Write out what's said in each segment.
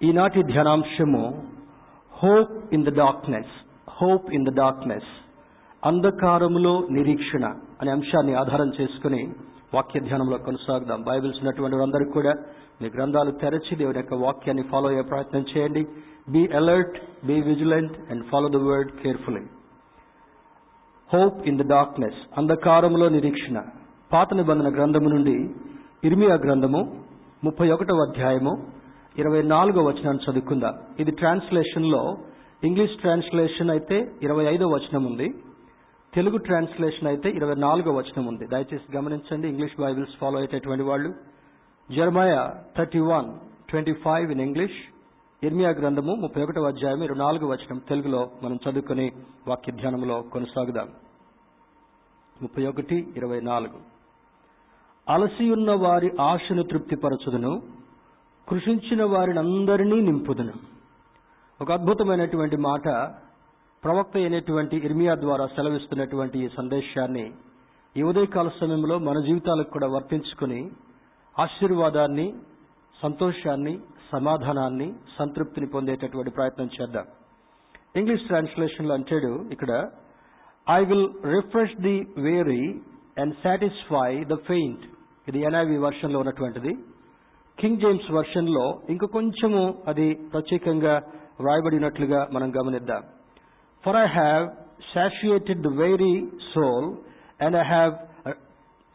ఈనాటి ధ్యానాంశము hope in the darkness hope in the darkness అంధకారములో నిరీక్షణ అనే అంశాన్ని ఆధారం చేసుకుని వాక్య ధ్యానంలో కొనసాగుదాం. బైబిల్స్ ఉన్నటువంటి వారందరికీ కూడా మీ గ్రంథాలు తెరచి దేవుని యొక్క వాక్యాన్ని ఫాలో అయ్యే ప్రయత్నం చేయండి. Be alert be vigilant and follow the word carefully hope in the darkness అంధకారములో నిరీక్షణ. పాత నిబంధన గ్రంథము నుండి ఇర్మియా గ్రంథము ముప్పై ఒకటవ అధ్యాయము ఇరవై నాలుగో వచనాన్ని చదువుకుందాం. ఇది ట్రాన్స్లేషన్లో ఇంగ్లీష్ ట్రాన్స్లేషన్ అయితే ఇరవై ఐదో వచనం ఉంది. తెలుగు ట్రాన్స్లేషన్ అయితే ఇరవై నాలుగో వచనం ఉంది. దయచేసి గమనించండి ఇంగ్లీష్ బైబిల్స్ ఫాలో అయ్యేటటువంటి వాళ్ళు. Jeremiah thirty one twenty five in English. ఇర్మియా గ్రంథము ముప్పై ఒకటవ అధ్యాయం ఇరవై నాలుగు వచనం తెలుగులో మనం చదువుకుని వాక్య ధ్యానంలో కొనసాగుదాం. ముప్పై ఒకటి ఇరవై నాలుగు. అలసియున్న వారి ఆశను తృప్తిపరచుదును. కృషించిన వారిని అందరినీ నింపుదును. ఒక అద్భుతమైనటువంటి మాట ప్రవక్త అయినటువంటి ఇర్మియా ద్వారా సెలవిస్తున్నటువంటి ఈ సందేశాన్ని ఈ ఉదయకాల సమయంలో మన జీవితాలకు కూడా వర్తించుకుని ఆశీర్వాదాన్ని సంతోషాన్ని సమాధానాన్ని సంతృప్తిని పొందేటటువంటి ప్రయత్నం చేద్దాం. ఇంగ్లీష్ ట్రాన్స్లేషన్లో అంటాడు ఇక్కడ I will refresh the weary and satisfy the faint ఇది ఎన్ఐవి వర్షన్లో ఉన్నటువంటిది. కింగ్ జేమ్స్ వర్షన్లో ఇంక కొంచెము అది ప్రత్యేకంగా వ్రాయబడినట్లుగా మనం గమనిద్దాం. For I have saturated the weary soul and I have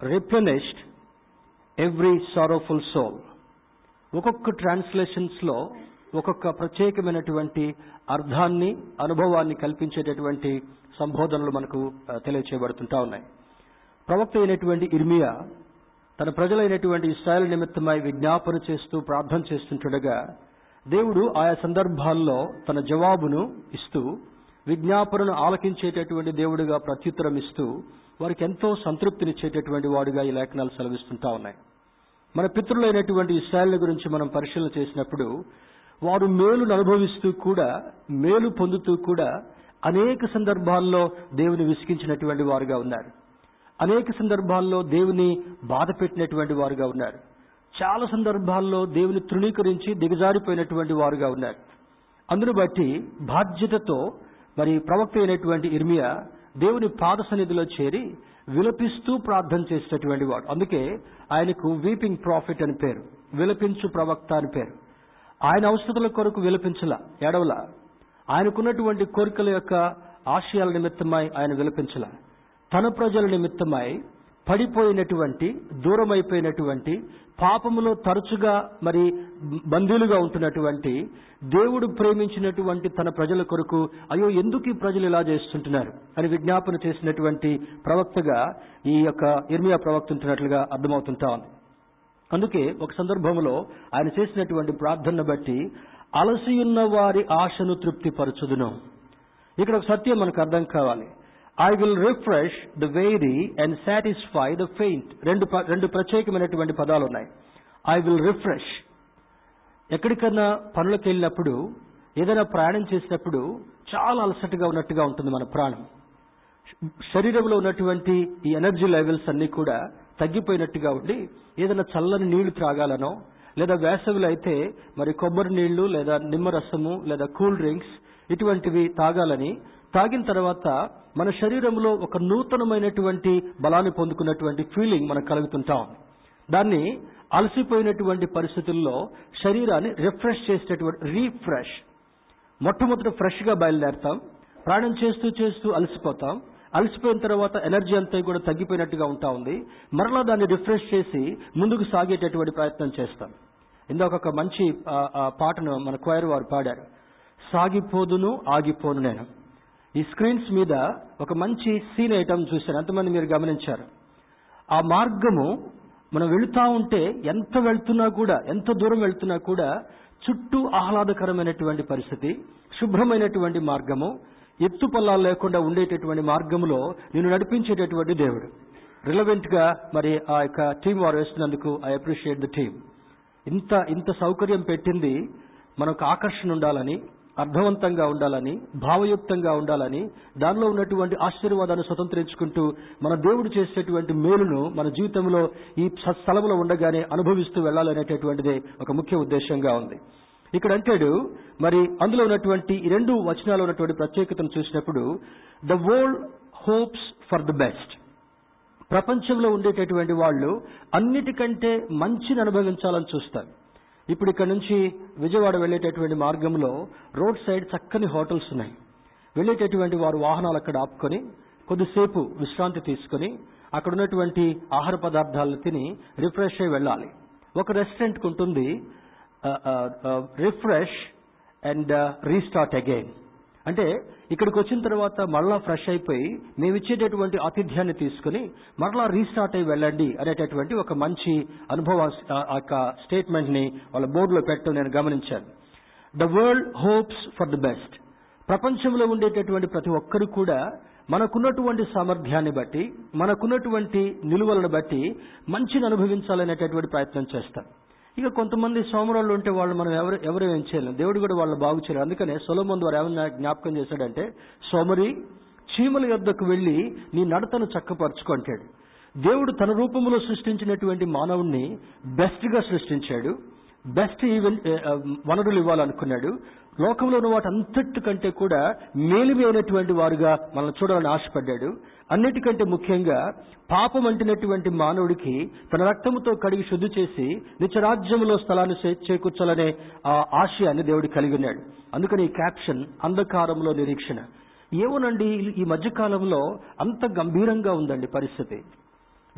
replenished every sorrowful soul ఒక్కొక్క ట్రాన్స్లేషన్స్లో ఒక్కొక్క ప్రత్యేకమైనటువంటి అర్థాన్ని అనుభవాన్ని కల్పించేటటువంటి సంబోధనలు మనకు తెలియచేయబడుతుంటా ఉన్నాయి. ప్రవక్త అయినటువంటి ఇర్మియా తన ప్రజలైనటువంటి ఇస్రాయల్ నిమిత్తమై విజ్ఞాపన చేస్తూ ప్రార్థన చేస్తుంటుండగా దేవుడు ఆయా సందర్భాల్లో తన జవాబును ఇస్తూ విజ్ఞాపనను ఆలకించేటటువంటి దేవుడిగా ప్రత్యుత్తరం ఇస్తూ వారికి ఎంతో సంతృప్తినిచ్చేటటువంటి వాడుగా ఈ లేఖనాలు సెలవిస్తుంటా ఉన్నాయి. మన పితృలైనటువంటి ఇస్రాయల్ గురించి మనం పరిశీలన చేసినప్పుడు వారు మేలును అనుభవిస్తూ కూడా మేలు పొందుతూ కూడా అనేక సందర్భాల్లో దేవుని విసిగించినటువంటి వారుగా ఉన్నారు. అనేక సందర్భాల్లో దేవుని బాధ పెట్టినటువంటి వారుగా ఉన్నారు. చాలా సందర్భాల్లో దేవుని తృణీకరించి దిగజారిపోయినటువంటి వారుగా ఉన్నారు. అందును బట్టి బాధ్యతతో మరి ప్రవక్త అయినటువంటి ఇర్మియా దేవుని పాద సన్నిధిలో చేరి విలపిస్తూ ప్రార్థన చేసేటటువంటి వాడు. అందుకే ఆయనకు వీపింగ్ ప్రాఫిట్ అని పేరు. విలపించు ప్రవక్త అని పేరు. ఆయన అవసరతల కొరకు విలపించలా ఎడవల ఆయనకున్నటువంటి కోరికల యొక్క ఆశయాల నిమిత్తమై ఆయన విలపించలా. తన ప్రజల నిమిత్తమై పడిపోయినటువంటి దూరమైపోయినటువంటి పాపములో తరచుగా మరి బందీలుగా ఉంటున్నటువంటి దేవుడు ప్రేమించినటువంటి తన ప్రజల కొరకు అయ్యో ఎందుకు ఈ ప్రజలు ఇలా చేస్తుంటున్నారు? అని విజ్ఞాపన చేసినటువంటి ప్రవక్తగా ఈ యొక్క ఇర్మియా ప్రవక్త ఉంటున్నట్లుగా అర్థమవుతుంటా ఉంది. అందుకే ఒక సందర్భంలో ఆయన చేసినటువంటి ప్రార్థనను బట్టి అలసియున్న వారి ఆశను తృప్తిపరచుదును. ఇక్కడ ఒక సత్యం మనకు అర్థం కావాలి. I will refresh the weary and satisfy the faint రెండు రెండు ప్రత్యేకమైనటువంటి పదాలు ఉన్నాయి ఐ విల్ రిఫ్రెష్ ఎక్కడికన్నా పనులకు వెళ్ళినప్పుడు ఏదైనా ప్రయాణం చేసినప్పుడు చాలా అలసటగా ఉన్నట్టుగా ఉంటుంది మన ప్రాణం. శరీరంలో ఉన్నటువంటి ఈ ఎనర్జీ లెవెల్స్ అన్ని కూడా తగ్గిపోయినట్టుగా ఉండి ఏదైనా చల్లని నీళ్ళు త్రాగాలనో లేదా వేసవిలో అయితే మరి కొబ్బరి నీళ్ళు లేదా నిమ్మరసము లేదా కూల్ డ్రింక్స్ ఇటువంటివి తాగాలని తాగిన తర్వాత మన శరీరంలో ఒక నూతనమైనటువంటి బలాన్ని పొందుకున్నటువంటి ఫీలింగ్ మనకు కలుగుతుంటాం. దాన్ని అలసిపోయినటువంటి పరిస్థితుల్లో శరీరాన్ని రిఫ్రెష్ చేసేటటువంటి రీఫ్రెష్ మొట్టమొదట ఫ్రెష్గా బయలుదేరతాం. ప్రాణం చేస్తూ చేస్తూ అలసిపోతాం. అలసిపోయిన తర్వాత ఎనర్జీ అంతా కూడా తగ్గిపోయినట్టుగా ఉంటా ఉంది. మరలా దాన్ని రిఫ్రెష్ చేసి ముందుకు సాగేటటువంటి ప్రయత్నం చేస్తాం. ఇందాక ఒక మంచి పాటను మన క్వైర్ వారు పాడారు. సాగిపోదును ఆగిపోను నేను. ఈ స్క్రీన్స్ మీద ఒక మంచి సీన్ ఐటమ్ చూశారు. ఎంతమంది మీరు గమనించారు. ఆ మార్గము మనం వెళుతూ ఉంటే ఎంత వెళ్తున్నా కూడా ఎంత దూరం వెళ్తున్నా కూడా చుట్టూ ఆహ్లాదకరమైనటువంటి పరిస్థితి శుభ్రమైనటువంటి మార్గము ఎత్తు పొల్లాలు లేకుండా ఉండేటటువంటి మార్గంలో నేను నడిపించేటటువంటి దేవుడు. రిలవెంట్గా మరి ఆ యొక్క టీం వారు వేస్తున్నందుకు ఐ అప్రిషియేట్ ద టీం ఇంత ఇంత సౌకర్యం పెట్టింది మనకు ఆకర్షణ ఉండాలని అర్థవంతంగా ఉండాలని భావయుక్తంగా ఉండాలని దానిలో ఉన్నటువంటి ఆశీర్వాదాన్ని స్వతంత్రించుకుంటూ మన దేవుడు చేసేటువంటి మేలును మన జీవితంలో ఈ స్థలంలో ఉండగానే అనుభవిస్తూ వెళ్ళాలనేటటువంటిదే ఒక ముఖ్య ఉద్దేశంగా ఉంది. ఇక్కడ అంటాడు మరి అందులో ఉన్నటువంటి ఈ రెండు వచనాలు ఉన్నటువంటి ప్రత్యేకతను చూసినప్పుడు the world hopes for the best ప్రపంచంలో ఉండేటటువంటి వాళ్ళు అన్నిటికంటే మంచిని అనుభవించాలని చూస్తారు. ఇప్పుడు ఇక్కడ నుంచి విజయవాడ వెళ్ళేటటువంటి మార్గంలో రోడ్ సైడ్ చక్కని హోటల్స్ ఉన్నాయి. వెళ్ళేటటువంటి వారు వాహనాలు అక్కడ ఆపుకొని కొద్దిసేపు విశ్రాంతి తీసుకొని అక్కడ ఉన్నటువంటి ఆహార పదార్థాలను తిని రిఫ్రెష్ అయి వెళ్ళాలి. ఒక రెస్టారెంట్కి ఉంటుంది రిఫ్రెష్ అండ్ రీస్టార్ట్ అగైన్. అంటే ఇక్కడికి వచ్చిన తర్వాత మరలా ఫ్రెష్ అయిపోయి మేము ఇచ్చేటటువంటి ఆతిథ్యాన్ని తీసుకుని మరలా రీస్టార్ట్ అయి వెళ్ళండి అనేటటువంటి ఒక మంచి అనుభవ స్టేట్మెంట్ని వాళ్ళ బోర్డులో పెట్టడం నేను గమనించాను. The world hopes for the best ప్రపంచంలో ఉండేటటువంటి ప్రతి ఒక్కరు కూడా మనకున్నటువంటి సామర్థ్యాన్ని బట్టి మనకున్నటువంటి నిలువలను బట్టి మంచిని అనుభవించాలనేటటువంటి ప్రయత్నం చేస్తారు. ఇక కొంతమంది సోమరాళ్ళు ఉంటే వాళ్ళు మనం ఎవరు ఎవరు ఏం చేయలేం. దేవుడు కూడా వాళ్ళు బాగు చేయలేరు అందుకనే సొలమన్ ద్వారా ఏమన్నా జ్ఞాపకం చేశాడంటే సోమరి చీమల యొద్దకు వెళ్ళి నీ నడతను చక్కపరుచుకుంటాడు దేవుడు తన రూపంలో సృష్టించినటువంటి మానవుణ్ణి బెస్ట్గా సృష్టించాడు. బెస్ట్ ఈవెన్ వనరులు ఇవ్వాలనుకున్నాడు. లోకంలో ఉన్న వాటి అంతటికంటే కూడా మేలిమైనటువంటి వారుగా మనల్ని చూడాలని ఆశపడ్డాడు. అన్నిటికంటే ముఖ్యంగా పాపం అంటినటువంటి మానవుడికి తన రక్తముతో కడిగి శుద్ధి చేసి నిత్యరాజ్యంలో స్థలాన్ని చేకూర్చాలనే ఆ ఆశయాన్ని దేవుడు కలిగి ఉన్నాడు. అందుకని ఈ క్యాప్షన్ అంధకారంలో నిరీక్షణ. ఏమోనండి ఈ మధ్యకాలంలో అంత గంభీరంగా ఉందండి పరిస్థితి.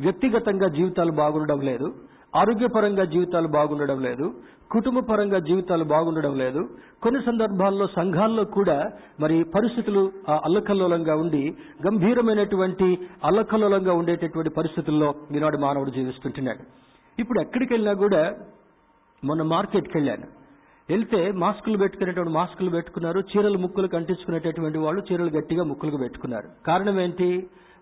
వ్యక్తిగతంగా జీవితాలు బాగుండడం లేదు. ఆరోగ్యపరంగా జీవితాలు బాగుండడం లేదు కుటుంబ పరంగా జీవితాలు బాగుండడం లేదు. కొన్ని సందర్భాల్లో సంఘాల్లో కూడా మరి పరిస్థితులు అల్లకల్లోలంగా ఉండి గంభీరమైనటువంటి అల్లకల్లోలంగా ఉండేటటువంటి పరిస్థితుల్లో ఈనాడు మానవుడు జీవిస్తుంటున్నాడు. ఇప్పుడు ఎక్కడికి వెళ్ళినా కూడా మొన్న మార్కెట్కి వెళ్ళాను వెళ్తే మాస్కులు పెట్టుకునేటువంటి మాస్కులు పెట్టుకున్నారు చీరలు ముక్కులు కంటించుకునేటటువంటి వాళ్ళు చీరలు గట్టిగా ముక్కులకు పెట్టుకున్నారు. కారణం ఏంటి?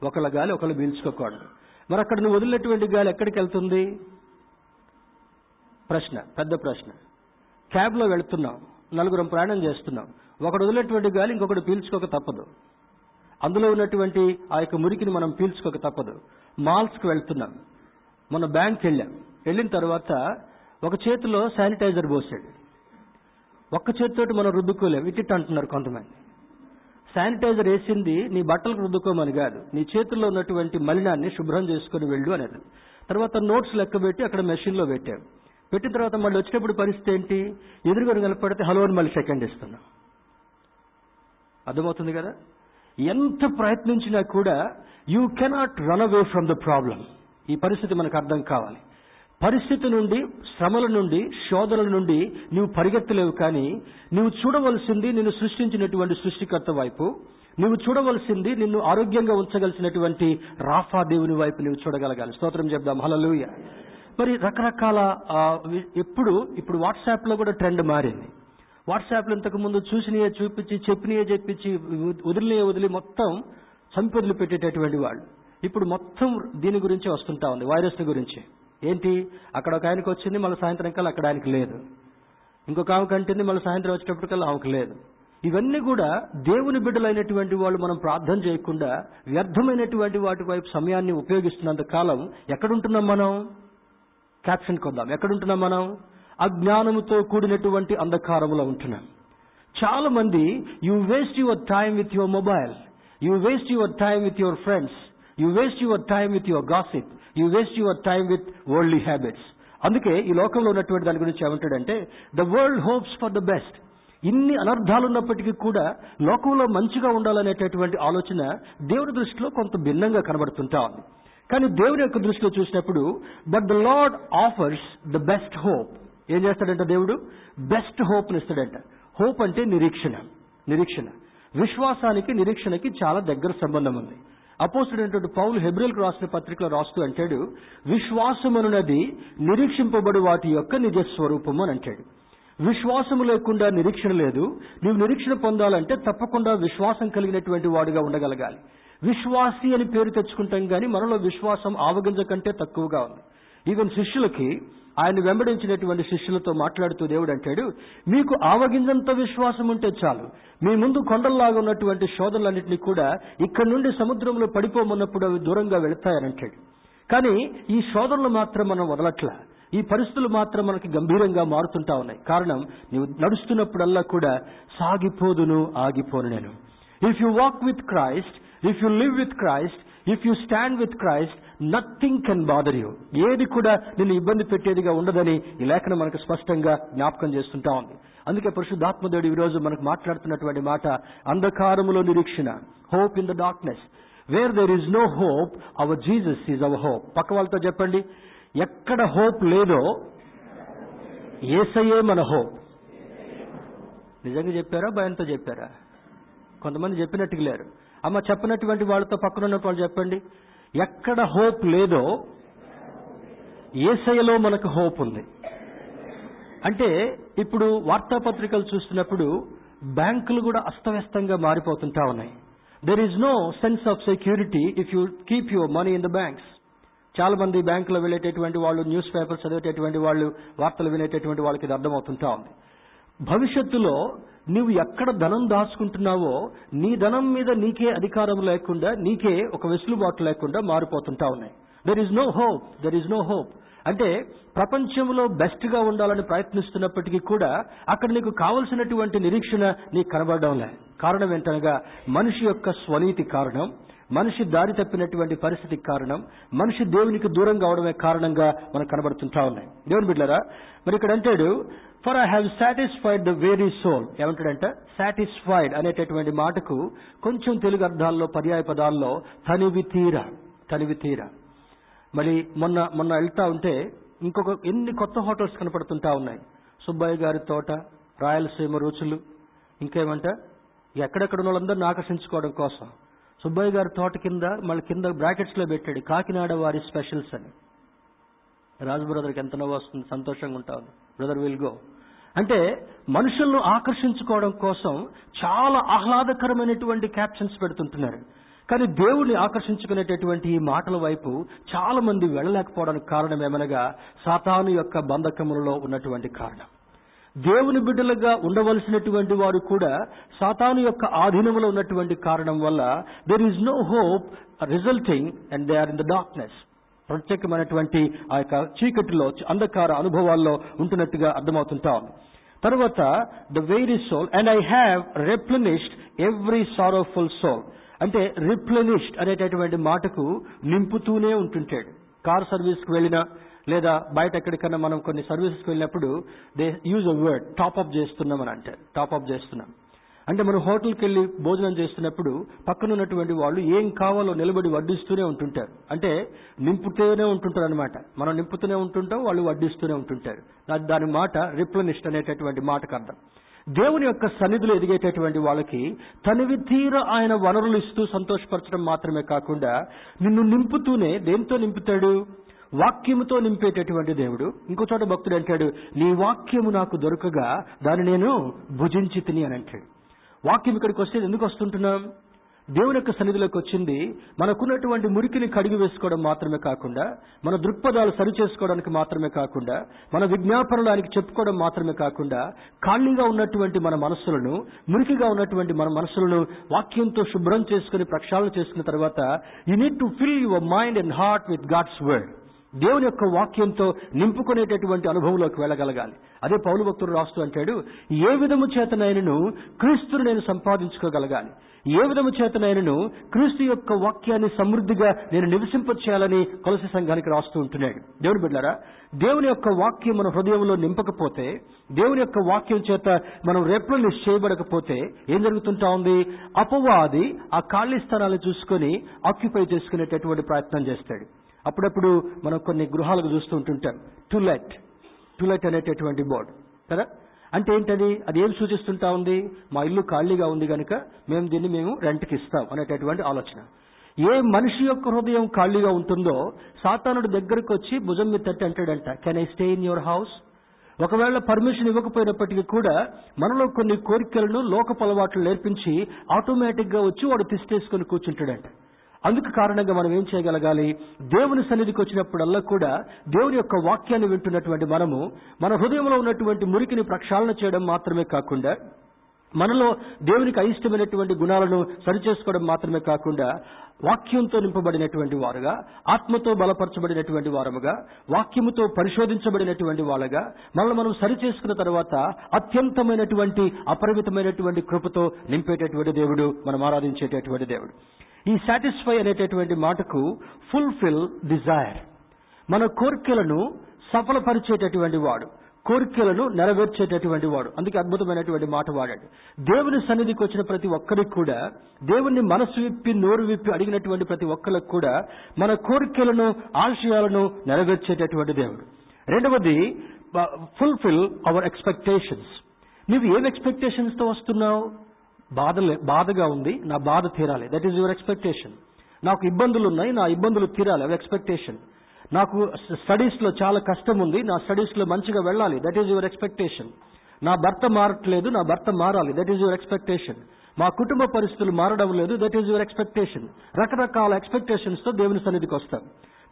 ఒకళ్ళ గాలి ఒకళ్ళు పీల్చుకోకూడదు. మరి అక్కడ నువ్వు వదిలినటువంటి గాలి ఎక్కడికి వెళ్తుంది ప్రశ్న పెద్ద ప్రశ్న. క్యాబ్లో వెళుతున్నాం నలుగురం ప్రయాణం చేస్తున్నాం. ఒకడు వదిలేటువంటి గాలి ఇంకొకటి పీల్చుకోక తప్పదు. అందులో ఉన్నటువంటి ఆ యొక్క మురికిని మనం పీల్చుకోక తప్పదు. మాల్స్కి వెళ్తున్నాం. మొన్న బ్యాంక్ వెళ్ళాం వెళ్ళిన తర్వాత ఒక చేతిలో శానిటైజర్ పోసాడు. ఒక్క చేతితోటి మనం రుద్దుకోలేం. ఇట్టి అంటున్నారు కొంతమంది. శానిటైజర్ వేసింది నీ బట్టలకు రుద్దుకోమని కాదు. నీ చేతుల్లో ఉన్నటువంటి మలినాన్ని శుభ్రం చేసుకుని వెళ్ళు అనేది తర్వాత నోట్స్ లెక్క పెట్టి అక్కడ మెషిన్లో పెట్టాం. పెట్టిన తర్వాత మళ్ళీ వచ్చేటప్పుడు పరిస్థితి ఏంటి? ఎదురుగా కనపడితే హలో అని మళ్ళీ సెకండ్ ఇస్తున్నాం. అర్థమవుతుంది కదా? ఎంత ప్రయత్నించినా కూడా you cannot run away from the problem ఈ పరిస్థితి మనకు అర్థం కావాలి. పరిస్థితి నుండి శ్రమల నుండి శోధనల నుండి నీవు పరిగెత్తలేవు కానీ నీవు చూడవలసింది నిన్ను సృష్టించినటువంటి సృష్టికర్త వైపు నువ్వు చూడవలసింది నిన్ను ఆరోగ్యంగా ఉంచగలిసినటువంటి రాఫా దేవుని వైపు నువ్వు చూడగలగాలి. స్తోత్రం చెప్దాం. హలలుయ మరి రకరకాల ఎప్పుడు ఇప్పుడు వాట్సాప్లో కూడా ట్రెండ్ మారింది. వాట్సాప్లో ఇంతకు ముందు చూసినయే చూపించి చెప్పినయే చెప్పించి వదిలినయే వదిలి మొత్తం చంపొదిలి పెట్టేటటువంటి వాళ్ళు. ఇప్పుడు మొత్తం దీని గురించి వస్తుంటా ఉంది వైరస్ గురించి. ఏంటి? అక్కడ ఒక ఆయనకు వచ్చింది మళ్ళీ సాయంత్రం కల్లా అక్కడ ఆయనకి లేదు. ఇంకొక ఆమె కంటింది మళ్ళీ సాయంత్రం వచ్చేటప్పటికల్లా ఆమెకు లేదు. ఇవన్నీ కూడా దేవుని బిడ్డలైనటువంటి వాళ్ళు మనం ప్రార్థన చేయకుండా వ్యర్థమైనటువంటి వాటి వైపు సమయాన్ని ఉపయోగిస్తున్నంత కాలం ఎక్కడుంటున్నాం మనం? క్యాప్షన్ కొద్దాం ఎక్కడుంటున్నాం మనం? అజ్ఞానముతో కూడినటువంటి అంధకారంలో ఉంటున్నాం. చాలా మంది you waste your time with your mobile you waste your time with your friends you waste your time with your gossip you waste your time with worldly habits అందుకే ఈ లోకంలో ఉన్నటువంటి దాని గురించి ఏమంటాడంటే the world hopes for the best ఇన్ని అనర్థాలు ఉన్నప్పటికీ కూడా లోకంలో మంచిగా ఉండాలనేటటువంటి ఆలోచన దేవుడి దృష్టిలో కొంత భిన్నంగా కనబడుతుంటా ఉంది. కానీ దేవుని యొక్క దృష్టిలో చూసినప్పుడు but the Lord offers the best hope ఏం చేస్తాడంట దేవుడు? Best hope ఇస్తాడంట. హోప్ అంటే నిరీక్షణ. నిరీక్షణ. విశ్వాసానికి నిరీక్షణకి చాలా దగ్గర సంబంధం ఉంది. అపోసుడైనటువంటి పౌలు హెబ్రిల్కు రాసిన పత్రికలో రాస్తూ అంటాడు విశ్వాసమనున్నది నిరీక్షింపబడి వాటి యొక్క నిజ స్వరూపము అని అంటాడు. విశ్వాసము లేకుండా నిరీక్షణ లేదు. నీవు నిరీక్షణ పొందాలంటే తప్పకుండా విశ్వాసం కలిగినటువంటి వాడుగా ఉండగలగాలి. విశ్వాసి అని పేరు తెచ్చుకుంటాం కానీ మనలో విశ్వాసం ఆవగింజ కంటే తక్కువగా ఉంది. ఈవెన్ శిష్యులకి ఆయన వెంబడించినటువంటి శిష్యులతో మాట్లాడుతూ దేవుడు అంటాడు మీకు ఆవగింజంత విశ్వాసం ఉంటే చాలు. మీ ముందు కొండల్లాగా ఉన్నటువంటి శోధనలన్నింటినీ కూడా ఇక్కడ నుండి సముద్రంలో పడిపోమన్నప్పుడు అవి దూరంగా వెళతాయని అంటాడు. కానీ ఈ శోధనలు మాత్రం మనం వదలట్లా. ఈ పరిస్థితులు మాత్రం మనకి గంభీరంగా మారుతుంటా ఉన్నాయి. కారణం నువ్వు నడుస్తున్నప్పుడల్లా కూడా సాగిపోదును ఆగిపోను నేను. If you walk with Christ if you live with Christ if you stand with Christ nothing can bother you ఏది కూడా నిన్ను ఇబ్బంది పెట్టేదిగా ఉండదని ఈ లేఖనం మనకు స్పష్టంగా జ్ఞాపకం చేస్తుంటా. ఉంది అందుకే పరిశుద్ధాత్మదేవుడు ఈ రోజు మనకు మాట్లాడుతున్నటువంటి మాట అంధకారములో నిరీక్షణ hope in the darkness where there is no hope our Jesus is our hope పక్క వాళ్ళతో చెప్పండి. ఎక్కడ హోప్ లేదో ఏసయే మన హోప్ నిజంగా చెప్పారా? భయంతో చెప్పారా? కొంతమంది చెప్పినట్టుగా లేరు. అమ్మ చెప్పినటువంటి వాళ్ళతో పక్కన ఉన్న వాళ్ళు చెప్పండి. ఎక్కడ హోప్ లేదో ఏసయలో మనకు హోప్ ఉంది. అంటే ఇప్పుడు వార్తాపత్రికలు చూస్తున్నప్పుడు బ్యాంకులు కూడా అస్తవ్యస్తంగా మారిపోతుంటా ఉన్నాయి. There is no sense of security if you keep your money in the banks చాలా మంది బ్యాంకులో వెళ్ళేటటువంటి వాళ్ళు న్యూస్ పేపర్ చదివేటటువంటి వాళ్ళు వార్తలు వినేటటువంటి వాళ్ళకి ఇది అర్థమవుతుంటా ఉంది. భవిష్యత్తులో నువ్వు ఎక్కడ ధనం దాచుకుంటున్నావో నీ ధనం మీద నీకే అధికారం లేకుండా నీకే ఒక వెసులుబాటు లేకుండా మారిపోతుంటా ఉన్నాయి. There is no hope there is no hope అంటే ప్రపంచంలో బెస్ట్గా ఉండాలని ప్రయత్నిస్తున్నప్పటికీ కూడా అక్కడ నీకు కావలసినటువంటి నిరీక్షణ నీకు కనబడడం లే. కారణం ఏంటనగా మనిషి యొక్క స్వనీతి కారణం మనిషి దారి తప్పినటువంటి పరిస్థితికి కారణం మనిషి దేవునికి దూరం కావడమే కారణంగా మనకు కనబడుతుంటా ఉన్నాయి. దేవుని బిడ్డరా మరి ఇక్కడ అంటాడు for I have satisfied the weary soul ఏమంటాడంటే సాటిస్ఫైడ్ అనేటటువంటి మాటకు కొంచెం తెలుగు అర్థాల్లో పర్యాయ పదాల్లో తనివి తీర తనివి తీర. మరి మొన్న మొన్న వెళ్తా ఉంటే ఇంకొక ఎన్ని కొత్త హోటల్స్ కనపడుతుంటా ఉన్నాయి. సుబ్బయ్య గారి తోట రాయలసీమ రుచులు. ఇంకేమంట ఎక్కడెక్కడ ఉన్న వాళ్ళందరినీ ఆకర్షించుకోవడం కోసం. సుబ్బయ్య గారి తోట కింద మళ్ళీ కింద బ్రాకెట్స్లో పెట్టాడు కాకినాడ వారి స్పెషల్స్ అని. రాజు బ్రదర్కి ఎంత నవ్వు వస్తుంది? సంతోషంగా ఉంటాను బ్రదర్ విల్ గో. అంటే మనుషులను ఆకర్షించుకోవడం కోసం చాలా ఆహ్లాదకరమైనటువంటి క్యాప్షన్స్ పెడుతుంటున్నారు. కానీ దేవుణ్ణి ఆకర్షించుకునేటటువంటి ఈ మాటల వైపు చాలా మంది వెళ్ళలేకపోవడానికి కారణం ఏమనగా సాతాను యొక్క బంధకములలో ఉన్నటువంటి కారణం. దేవుని బిడ్డలుగా ఉండవలసినటువంటి వారు కూడా సాతాను యొక్క ఆధీనంలో ఉన్నటువంటి కారణం వల్ల there is no hope resulting and they are in the darkness ప్రత్యేకమైనటువంటి ఆ యొక్క చీకటిలో అంధకార అనుభవాల్లో ఉంటున్నట్టుగా అర్థమవుతుంటా ఉంది. తర్వాత the weary soul and I have replenished every sorrowful soul అంటే రిప్లెనిష్డ్ అనేటటువంటి మాటకు నింపుతూనే ఉంటుంటాడు. కార్ సర్వీస్కి వెళ్ళినా లేదా బయట ఎక్కడికైనా మనం కొన్ని సర్వీసెస్కి వెళ్ళినప్పుడు they use a word top up చేస్తున్నాం అని అంటారు టాప్అప్ చేస్తున్నాం. అంటే మనం హోటల్కి వెళ్ళి భోజనం చేస్తున్నప్పుడు పక్కన ఉన్నటువంటి వాళ్ళు ఏం కావాలో నిలబడి వడ్డిస్తూనే ఉంటుంటారు. అంటే నింపుతూనే ఉంటుంటారు అనమాట మనం నింపుతూనే ఉంటుంటాం వాళ్ళు వడ్డిస్తూనే ఉంటుంటారు. దాని మాట రిప్లనిస్ట్ అనేటటువంటి మాటకు అర్థం. దేవుని యొక్క సన్నిధిలో ఎదిగేటటువంటి వాళ్ళకి తనివి తీర ఆయన వనరులు ఇస్తూ సంతోషపరచడం మాత్రమే కాకుండా నిన్ను నింపుతూనే దేంతో నింపుతాడు? వాక్యముతో నింపేటటువంటి దేవుడు. ఇంకో చోట భక్తుడు అంటాడు నీ వాక్యము నాకు దొరకగా దాన్ని నేను భుజించి తిని అని అంటాడు. వాక్యం ఇక్కడికి వస్తే ఎందుకు వస్తుంటున్నాం? దేవుని యొక్క సన్నిధిలోకి వచ్చింది మనకున్నటువంటి మురికిని కడిగి వేసుకోవడం మాత్రమే కాకుండా మన దృక్పథాలు సరి చేసుకోవడానికి మాత్రమే కాకుండా మన విజ్ఞాపనలు ఆయనకి చెప్పుకోవడం మాత్రమే కాకుండా ఖాళీగా ఉన్నటువంటి మన మనస్సులను మురికిగా ఉన్నటువంటి మన మనస్సులను వాక్యంతో శుభ్రం చేసుకుని ప్రక్షాళన చేసుకున్న తర్వాత you need to fill your mind and heart with God's word దేవుని యొక్క వాక్యంతో నింపుకునేటటువంటి అనుభవంలోకి వెళ్ళగలగాలి. అదే పౌలు భక్తుడు రాస్తూ అంటాడు ఏ విధము చేతనైనను క్రీస్తును నేను సంపాదించుకోగలగాలి. ఏ విధము చేతనైనను క్రీస్తు యొక్క వాక్యాన్ని సమృద్ధిగా నేను నివసింపచేయాలని కొలసి సంఘానికి రాస్తూ ఉంటున్నాడు. దేవుని బిడ్డారా దేవుని యొక్క వాక్యం మన హృదయంలో నింపకపోతే దేవుని యొక్క వాక్యం చేత మనం రెప్రలు చేయబడకపోతే ఏం జరుగుతుంటా ఉంది? అపవాది ఆ ఖాళీ స్థానాలు చూసుకొని ఆక్యుపై చేసుకునేటటువంటి ప్రయత్నం చేస్తాడు. అప్పుడప్పుడు మనం కొన్ని గృహాలకు చూస్తూ ఉంటుంటాం. టులెట్ టులెట్ అనేటటువంటి బోర్డు. కదా? అంటే ఏంటది? అది ఏం సూచిస్తుంటా ఉంది? మా ఇల్లు ఖాళీగా ఉంది కనుక మేము దీన్ని మేము రెంట్కి ఇస్తాం అనేటటువంటి ఆలోచన. ఏ మనిషి యొక్క హృదయం ఖాళీగా ఉంటుందో సాతానుడు దగ్గరకు వచ్చి భుజం మీద తట్టి అంటాడంట can I stay in your house ఒకవేళ పర్మిషన్ ఇవ్వకపోయినప్పటికీ కూడా మనలో కొన్ని కోరికలను లోకపు అలవాట్లు నేర్పించి ఆటోమేటిక్గా వచ్చి వాడు తిష్టేసుకొని కూర్చుంటాడంట. అందుకు కారణంగా మనం ఏం చేయగలగాలి? దేవుని సన్నిధికి వచ్చినప్పుడల్లా కూడా దేవుని యొక్క వాక్యాన్ని వింటున్నటువంటి మనము మన హృదయంలో ఉన్నటువంటి మురికిని ప్రక్షాళన చేయడం మాత్రమే కాకుండా మనలో దేవునికి అయిష్టమైనటువంటి గుణాలను సరిచేసుకోవడం మాత్రమే కాకుండా వాక్యంతో నింపబడినటువంటి వారుగా ఆత్మతో బలపరచబడినటువంటి వారముగా వాక్యముతో పరిశోధించబడినటువంటి వాళ్ళగా మనల్ని మనం సరిచేసుకున్న తర్వాత అత్యంతమైనటువంటి అపరిమితమైనటువంటి కృపతో నింపేటటువంటి దేవుడు మనం ఆరాధించేటటువంటి దేవుడు. ఈ సాటిస్ఫై అనేటటువంటి మాటకు ఫుల్ఫిల్ డిజైర్ మన కోరికలను సఫలపరిచేటటువంటి వాడు. కోరికలను నెరవేర్చేటటువంటి వాడు. అందుకే అద్భుతమైనటువంటి మాట వాడాడు. దేవుని సన్నిధికి వచ్చిన ప్రతి ఒక్కరికి కూడా దేవుని మనసు విప్పి నోరు విప్పి అడిగినటువంటి ప్రతి ఒక్కరికి కూడా మన కోరికలను ఆశయాలను నెరవేర్చేటటువంటి దేవుడు. రెండవది ఫుల్ఫిల్ అవర్ ఎక్స్పెక్టేషన్స్ నువ్వు ఏం ఎక్స్పెక్టేషన్స్తో వస్తున్నావు? బాధ బాధగా ఉంది నా బాధ తీరాలి. దట్ ఈస్ యువర్ ఎక్స్పెక్టేషన్ నాకు ఇబ్బందులు ఉన్నాయి నా ఇబ్బందులు తీరాలి. అవి ఎక్స్పెక్టేషన్ నాకు స్టడీస్లో చాలా కష్టం ఉంది నా స్టడీస్లో మంచిగా వెళ్ళాలి. దట్ ఈస్ యువర్ ఎక్స్పెక్టేషన్ నా భర్త మారట్లేదు నా భర్త మారాలి. దట్ ఈస్ యువర్ ఎక్స్పెక్టేషన్ మా కుటుంబ పరిస్థితులు మారడం లేదు దట్ ఈస్ యువర్ ఎక్స్పెక్టేషన్ రకరకాల ఎక్స్పెక్టేషన్స్తో దేవుని సన్నిధికి వస్తాం.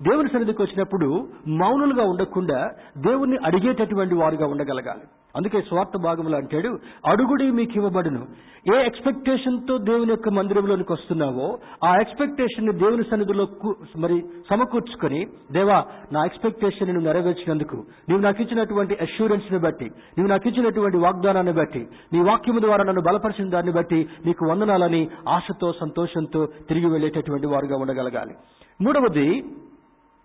దేవుని సన్నిధికి వచ్చినప్పుడు మౌనులుగా ఉండకుండా దేవుణ్ణి అడిగేటటువంటి వారుగా ఉండగలగాలి. అందుకే స్వార్థ భాగంలో అంటాడు అడుగుడి మీకు ఇవ్వబడును ఏ ఎక్స్పెక్టేషన్తో దేవుని యొక్క మందిరంలోనికి వస్తున్నావో ఆ ఎక్స్పెక్టేషన్ని దేవుని సన్నిధిలో మరి సమకూర్చుకొని దేవా నా ఎక్స్పెక్టేషన్ నువ్వు నెరవేర్చినందుకు నీవు నాకు ఇచ్చినటువంటి అష్యూరెన్స్ని బట్టి నీవు నాకు ఇచ్చినటువంటి వాగ్దానాన్ని బట్టి నీ వాక్యము ద్వారా నన్ను బలపరిచిన దాన్ని బట్టి నీకు వందనాలని ఆశతో సంతోషంతో తిరిగి వెళ్ళేటటువంటి వారుగా ఉండగలగాలి. మూడవది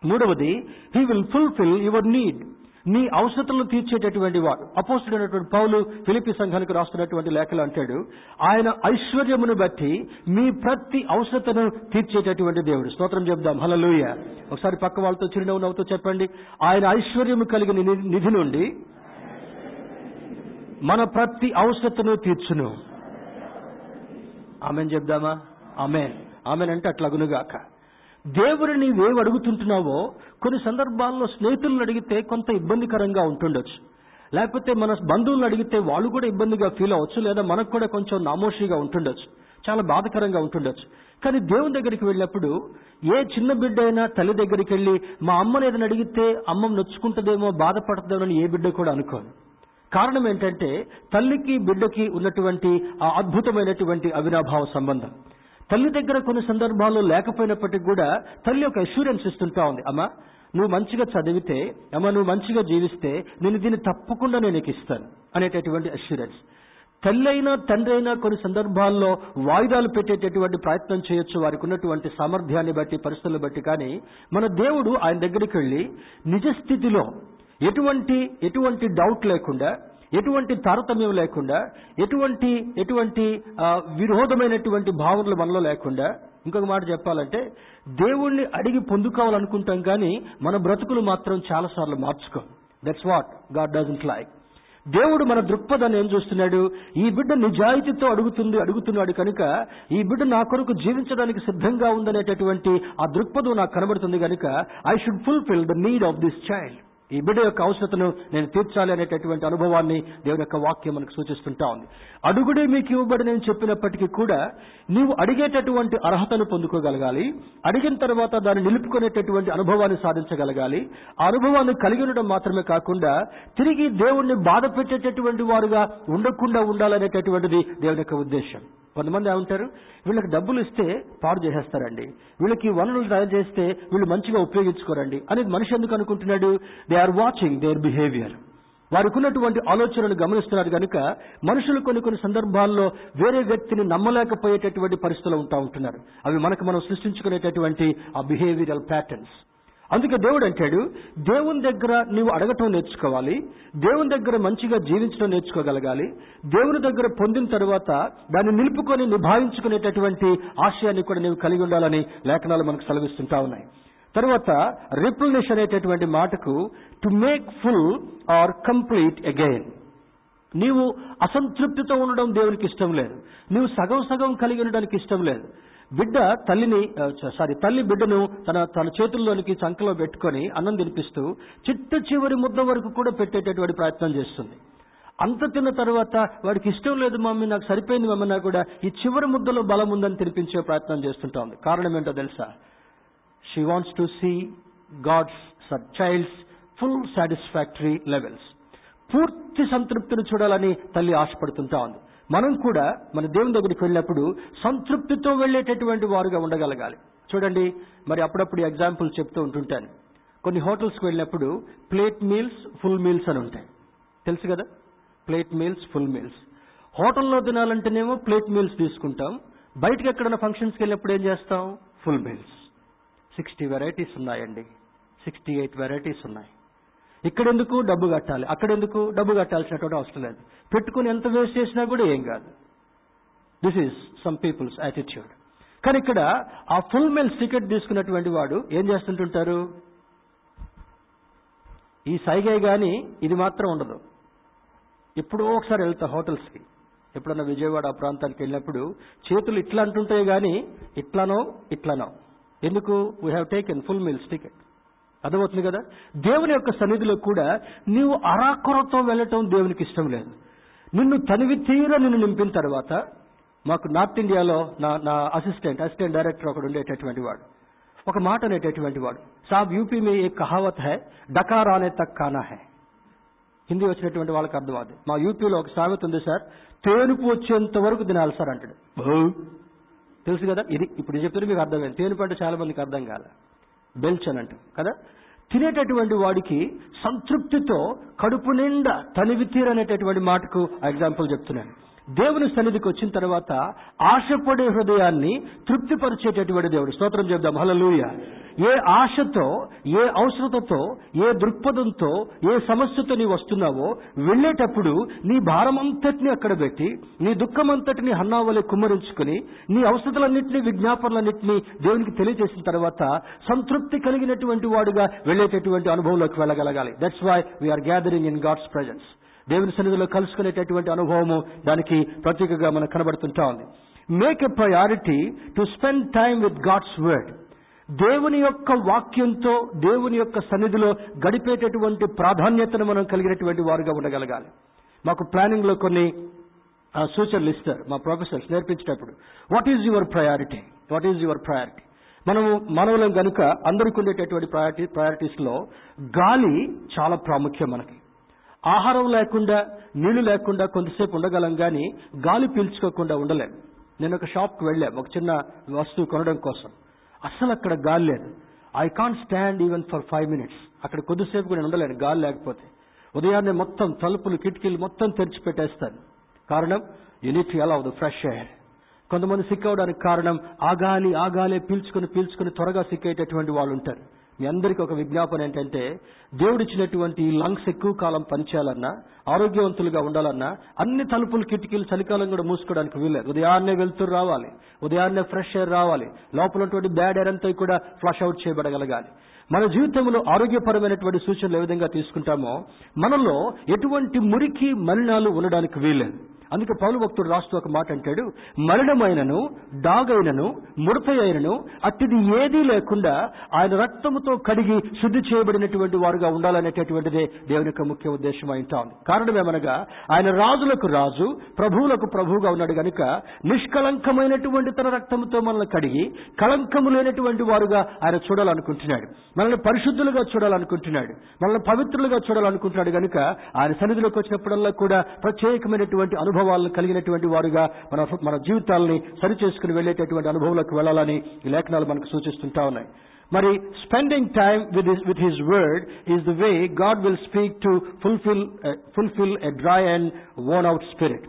మూడవది he will fulfil your need నీ అవసరతలను తీర్చేటటువంటి వాడు. అపోస్తుడైనటువంటి పౌలు ఫిలిపి సంఘానికి రాస్తున్నటువంటి లేఖలు అంటాడు ఆయన ఐశ్వర్యమును బట్టి మీ ప్రతి అవసరతను తీర్చేటటువంటి దేవుడు. స్తోత్రం చెప్దాం హలలుయ ఒకసారి పక్క వాళ్ళతో చిరునవ్వు నవ్వుతో చెప్పండి. ఆయన ఐశ్వర్యము కలిగిన నిధి నుండి మన ప్రతి అవసరతను తీర్చును. Amen చెప్దామా amen. ఆమెన్ అంటే అట్లాగునుగాక. దేవుడిని నీవేం అడుగుతుంటున్నావో కొన్ని సందర్భాల్లో స్నేహితులను అడిగితే కొంత ఇబ్బందికరంగా ఉంటుండొచ్చు. లేకపోతే మన బంధువులను అడిగితే వాళ్ళు కూడా ఇబ్బందిగా ఫీల్ అవ్వచ్చు లేదా మనకు కూడా కొంచెం నామోషిగా ఉంటుండొచ్చు. చాలా బాధకరంగా ఉంటుండొచ్చు. కానీ దేవుని దగ్గరికి వెళ్ళినప్పుడు ఏ చిన్న బిడ్డ అయినా తల్లి దగ్గరికి వెళ్ళి మా అమ్మని ఏదైనా అడిగితే అమ్మ నొచ్చుకుంటుందేమో బాధపడుతుందేమో అని ఏ బిడ్డ కూడా అనుకోను కారణం ఏంటంటే తల్లికి బిడ్డకి ఉన్నటువంటి ఆ అద్భుతమైనటువంటి అవినాభావ సంబంధం. తల్లి దగ్గర కొన్ని సందర్భాల్లో లేకపోయినప్పటికీ కూడా తల్లి ఒక అష్యూరెన్స్ ఇస్తుంటా ఉంది. అమ్మా నువ్వు మంచిగా చదివితే అమ్మ నువ్వు మంచిగా జీవిస్తే నేను దీన్ని తప్పకుండా నేను నీకు ఇస్తాను అనేటటువంటి అష్యూరెన్స్ తల్లి అయినా తండ్రి అయినా కొన్ని సందర్భాల్లో వాయిదాలు పెట్టేటటువంటి ప్రయత్నం చేయొచ్చు. వారికి ఉన్నటువంటి సామర్థ్యాన్ని బట్టి పరిస్థితులను బట్టి కానీ మన దేవుడు ఆయన దగ్గరికి వెళ్ళి నిజస్థితిలో ఎటువంటి ఎటువంటి డౌట్ లేకుండా ఎటువంటి తారతమ్యం లేకుండా ఎటువంటి ఎటువంటి విరోధమైనటువంటి భావనలు మనలో లేకుండా ఇంకొక మాట చెప్పాలంటే దేవుణ్ణి అడిగి పొందుకోవాలనుకుంటాం కానీ మన బ్రతుకులు మాత్రం చాలాసార్లు మార్చుకోం. That's what God doesn't like దేవుడు మన దృక్పథాన్ని ఏం చూస్తున్నాడు? ఈ బిడ్డ నిజాయితీతో అడుగుతుంది అడుగుతున్నాడు కనుక ఈ బిడ్డ నా కొరకు జీవించడానికి సిద్ధంగా ఉందనేటటువంటి ఆ దృక్పథం నాకు కనబడుతుంది కనుక I should fulfil the need of this child ఈ బిడ్డ యొక్క అవసరతను నేను తీర్చాలి అనేటటువంటి అనుభవాన్ని దేవుని యొక్క వాక్యం మనకు సూచిస్తుంటా ఉంది. అడుగుడే మీకు ఇవ్వబడి నేను చెప్పినప్పటికీ కూడా నీవు అడిగేటటువంటి అర్హతను పొందుకోగలగాలి. అడిగిన తర్వాత దాన్ని నిలుపుకునేటటువంటి అనుభవాన్ని సాధించగలగాలి. ఆ అనుభవాన్ని కలిగి ఉండడం మాత్రమే కాకుండా తిరిగి దేవుణ్ణి బాధ పెట్టేటటువంటి వారుగా ఉండకుండా ఉండాలనేటటువంటిది దేవుని యొక్క ఉద్దేశం. కొంతమంది ఏమంటారు వీళ్ళకి డబ్బులు ఇస్తే పాడు చేసేస్తారండి. వీళ్ళకి వనరులు తయారు చేస్తే వీళ్ళు మంచిగా ఉపయోగించుకోరండి. అనేది మనిషి ఎందుకు అనుకుంటున్నాడు? They are watching their behaviour. వారికి ఉన్నటువంటి ఆలోచనలు గమనిస్తున్నారు కనుక మనుషులు కొన్ని కొన్ని సందర్భాల్లో వేరే వ్యక్తిని నమ్మలేకపోయేటటువంటి పరిస్థితులు ఉంటా ఉంటున్నారు. అవి మనకు మనం సృష్టించుకునేటటువంటి ఆ బిహేవియరల్ ప్యాటర్న్స్. అందుకే దేవుడు అంటాడు దేవుని దగ్గర నీవు అడగటం నేర్చుకోవాలి దేవుని దగ్గర మంచిగా జీవించడం నేర్చుకోగలగాలి దేవుని దగ్గర పొందిన తర్వాత దాన్ని నిలుపుకొని నిభాయించుకునేటటువంటి ఆశయాన్ని కూడా నీవు కలిగి ఉండాలని లేఖనాలు మనకు సెలవిస్తుంటా ఉన్నాయి. తర్వాత రిప్లనిష్ అనేటటువంటి మాటకు to make full or complete again నీవు అసంతృప్తితో ఉండడం దేవునికి ఇష్టం లేదు. నీవు సగం సగం కలిగి ఉండడానికి ఇష్టం లేదు. బిడ్డ తల్లిని సారీ తల్లి బిడ్డను తన తన చేతుల్లోనికి చంకలో పెట్టుకొని అన్నం తినిపిస్తూ చిట్ట చివరి ముద్ద వరకు కూడా పెట్టేటటువంటి ప్రయత్నం చేస్తుంది. అంత తిన్న తర్వాత వాడికి ఇష్టం లేదు మమ్మీ నాకు సరిపోయింది మమ్మీ నాకు కూడా ఈ చివరి ముద్దలో బలం ఉందని తినిపించే ప్రయత్నం చేస్తుంటా ఉంది. కారణం ఏంటో తెలుసా? She wants to see God's child's full satisfactory levels పూర్తి సంతృప్తిని చూడాలని తల్లి ఆశపడుతుంటా ఉంది. మనం కూడా మన దేవుని దగ్గరికి వెళ్ళినప్పుడు సంతృప్తితో వెళ్ళేటటువంటి వారుగా ఉండగలగాలి. చూడండి మరి అప్పుడప్పుడు ఎగ్జాంపుల్ చెప్తూ ఉంటుంటాను. కొన్ని హోటల్స్కి వెళ్ళినప్పుడు ప్లేట్ మీల్స్ ఫుల్ మీల్స్ అని ఉంటాయి. తెలుసు కదా? Plate meals full meals. హోటల్లో తినాలంటేనేమో ప్లేట్ మీల్స్ తీసుకుంటాం. బయటకు ఎక్కడైనా ఫంక్షన్స్కి వెళ్ళినప్పుడు ఏం చేస్తాం? Full meals. సిక్స్టీ వెరైటీస్ ఉన్నాయండి. సిక్స్టీ ఎయిట్ వెరైటీస్ ఉన్నాయి. ఇక్కడెందుకు డబ్బు కట్టాలి? అక్కడెందుకు డబ్బు కట్టాల్సినటువంటి అవసరం లేదు. పెట్టుకుని ఎంత వేస్ట్ చేసినా కూడా ఏం కాదు. This is some people's attitude కానీ ఇక్కడ ఆ ఫుల్ మెల్ టికెట్ తీసుకున్నటువంటి వాడు ఏం చేస్తుంటుంటారు? ఈ సైగే కానీ ఇది మాత్రం ఉండదు. ఎప్పుడో ఒకసారి వెళ్తా హోటల్స్కి. ఎప్పుడన్నా విజయవాడ ఆ ప్రాంతానికి వెళ్ళినప్పుడు చేతులు ఇట్లా అంటుంటాయి కానీ ఇట్లానో ఇట్లానో. ఎందుకు? We have taken full meals ticket అర్థమవుతుంది కదా? దేవుని యొక్క సన్నిధిలో కూడా నీవు అరాకొరతో వెళ్ళటం దేవునికి ఇష్టం లేదు. నిన్ను తనివి తీర నిన్ను నింపిన తర్వాత మాకు నార్త్ ఇండియాలో నా నా అసిస్టెంట్ అసిస్టెంట్ డైరెక్టర్ ఒకడు ఉండేటటువంటి వాడు. ఒక మాట అనేటటువంటి వాడు. సాబ్ యూపీ మే ఏ కహావత్ హై? డకార్ ఆనే తక్ కానా హై? హిందీ వచ్చినటువంటి వాళ్ళకి అర్థం అది. మా యూపీలో ఒక సామెత ఉంది సార్ తేనుపు వచ్చేంత వరకు తినాలి సార్ అంటాడు. తెలుసు కదా? ఇది ఇప్పుడు నేను చెప్తే మీకు అర్థమైంది తేనుపు చాలా మందికి అర్థం కాల. బెల్చ్ అని అంటాం కదా? తినేటటువంటి వాడికి సంతృప్తితో కడుపు నిండా తనివి తీరనేటటువంటి మాటకు ఎగ్జాంపుల్ చెప్తున్నాను. దేవుని సన్నిధికి వచ్చిన తర్వాత ఆశపడే హృదయాన్ని తృప్తిపరిచేటటువంటి దేవుడు. స్తోత్రం చెప్దాం హలలుయ ఏ ఆశతో ఏ అవసరతతో ఏ దృక్పథంతో ఏ సమస్యతో నీ వస్తున్నావో వెళ్ళేటప్పుడు నీ భారమంతటిని అక్కడ పెట్టి నీ దుఃఖమంతటిని హన్నావలే కుమ్మరించుకుని నీ అవసరతలన్నింటినీ విజ్ఞాపనలన్నింటినీ దేవునికి తెలియజేసిన తర్వాత సంతృప్తి కలిగినటువంటి వాడుగా వెళ్ళేటటువంటి అనుభవంలోకి వెళ్ళగలగాలి. That's why we are gathering in God's presence దేవుని సన్నిధిలో కలుసుకునేటటువంటి అనుభవము దానికి ప్రత్యేకగా మనకు కనబడుతుంటా ఉంది. Make a priority to spend time with God's word దేవుని యొక్క వాక్యంతో దేవుని యొక్క సన్నిధిలో గడిపేటటువంటి ప్రాధాన్యతను మనం కలిగినటువంటి వారుగా ఉండగలగాలి. మాకు ప్లానింగ్లో కొన్ని సూచనలు ఇస్తారు. మా professors నేర్పించేటప్పుడు what is your priority what is your priority మనము మానవులం కనుక అందరికి ఉండేటటువంటి ప్రయారిటీ ప్రయారిటీస్లో గాలి చాలా ప్రాముఖ్యం మనకి. ఆహారం లేకుండా నీళ్ళు లేకుండా కొంతసేపు ఉండగలం కానీ గాలి పీల్చుకోకుండా ఉండలేం. నేను ఒక షాప్కి వెళ్ళాం ఒక చిన్న వస్తువు కొనడం కోసం. అస్సలు అక్కడ గాలి లేదు. I can't stand even for five minutes అక్కడ కొద్దిసేపు కూడా నేను ఉండలేను గాలి లేకపోతే. ఉదయాన్నే మొత్తం తలుపులు కిటికీలు మొత్తం తెరిచి పెట్టేస్తాను. కారణం యూనిట్ ఎలా ద ఫ్రెష్ ఎయిర్ కొంతమంది సిక్ అవడానికి కారణం ఆ గాలి ఆ గాలే పీల్చుకుని పీల్చుకుని త్వరగా సిక్ అయ్యేటటువంటి వాళ్ళు ఉంటారు. మీ అందరికీ ఒక విజ్ఞాపన ఏంటంటే దేవుడిచ్చినటువంటి ఈ లంగ్స్ ఎక్కువ కాలం పనిచేయాలన్నా ఆరోగ్యవంతులుగా ఉండాలన్నా అన్ని తలుపులు కిటికీలు చలికాలం కూడా మూసుకోవడానికి వీల్లేదు. ఉదయాన్నే వెళ్తూ రావాలి. ఉదయాన్నే ఫ్రెష్ ఎయిర్ రావాలి. లోపల ఉన్నటువంటి బ్యాడ్ ఎయిర్ అంతా కూడా ఫ్లష్ అవుట్ చేయబడగలగాలి. మన జీవితంలో ఆరోగ్యపరమైనటువంటి సూచనలు ఏ విధంగా తీసుకుంటామో మనలో ఎటువంటి మురికి మలినాలు ఉండడానికి వీల్లేదు. అందుకే పౌలు భక్తుడు రాస్తూ ఒక మాట అంటాడు మరణమైనను డాగైనను ముడత అయినను అట్టిది ఏదీ లేకుండా ఆయన రక్తముతో కడిగి శుద్ధి చేయబడినటువంటి వారుగా ఉండాలనేటటువంటిదే దేవుని యొక్క ముఖ్య ఉద్దేశం అయింటా ఉంది కారణం ఏమనగా ఆయన రాజులకు రాజు ప్రభువులకు ప్రభువుగా ఉన్నాడు గనుక నిష్కలంకమైనటువంటి తన రక్తముతో మనల్ని కడిగి కళంకము లేనటువంటి వారుగా ఆయన చూడాలనుకుంటున్నాడు. మనల్ని పరిశుద్ధులుగా చూడాలనుకుంటున్నాడు. మనల్ని పవిత్రులుగా చూడాలనుకుంటున్నాడు గనుక ఆయన సన్నిధిలోకి వచ్చినప్పుడల్లా కూడా ప్రత్యేకమైనటువంటి అనుభవం అనుభవాలను కలిగినటువంటి వారుగా మన మన జీవితాలని సరిచేసుకుని వెళ్ళేటటువంటి అనుభవంలోకి వెళ్ళాలని ఈ లేఖనాలు మనకు సూచిస్తుంటా ఉన్నాయి. మరి spending time with with his word is the way God will speak to fulfil fulfil a dry and worn out spirit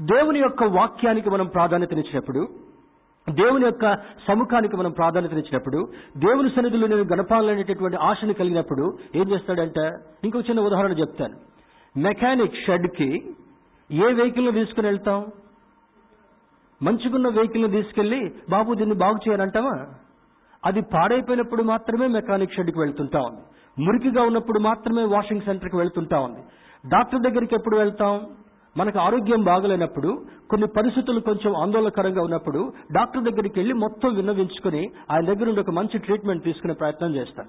దేవుని యొక్క వాక్యానికి మనం ప్రాధాన్యతనిచ్చినప్పుడు దేవుని యొక్క సముఖానికి మనం ప్రాధాన్యతనిచ్చినప్పుడు దేవుని సన్నిధిలో నేను గడపాలనేటటువంటి ఆశను కలిగినప్పుడు ఏం చేస్తాడంటే? ఇంకొక చిన్న ఉదాహరణ చెప్తాను. మెకానిక్ షెడ్కి ఏ వెహికల్ని తీసుకుని వెళ్తాం? మంచుకున్న వెహికల్ని తీసుకెళ్ళి బాబు దీన్ని బాగు చేయాలంటావా అది పాడైపోయినప్పుడు మాత్రమే మెకానిక్ షెడ్కి వెళ్తుంటా ఉంది. మురికిగా ఉన్నప్పుడు మాత్రమే వాషింగ్ సెంటర్కి వెళ్తుంటా ఉంది. డాక్టర్ దగ్గరికి ఎప్పుడు వెళ్తాం? మనకు ఆరోగ్యం బాగలేనప్పుడు కొన్ని పరిస్థితులు కొంచెం ఆందోళనకరంగా ఉన్నప్పుడు డాక్టర్ దగ్గరికి వెళ్ళి మొత్తం విన్నవించుకుని ఆయన దగ్గర నుండి ఒక మంచి ట్రీట్మెంట్ తీసుకునే ప్రయత్నం చేస్తాను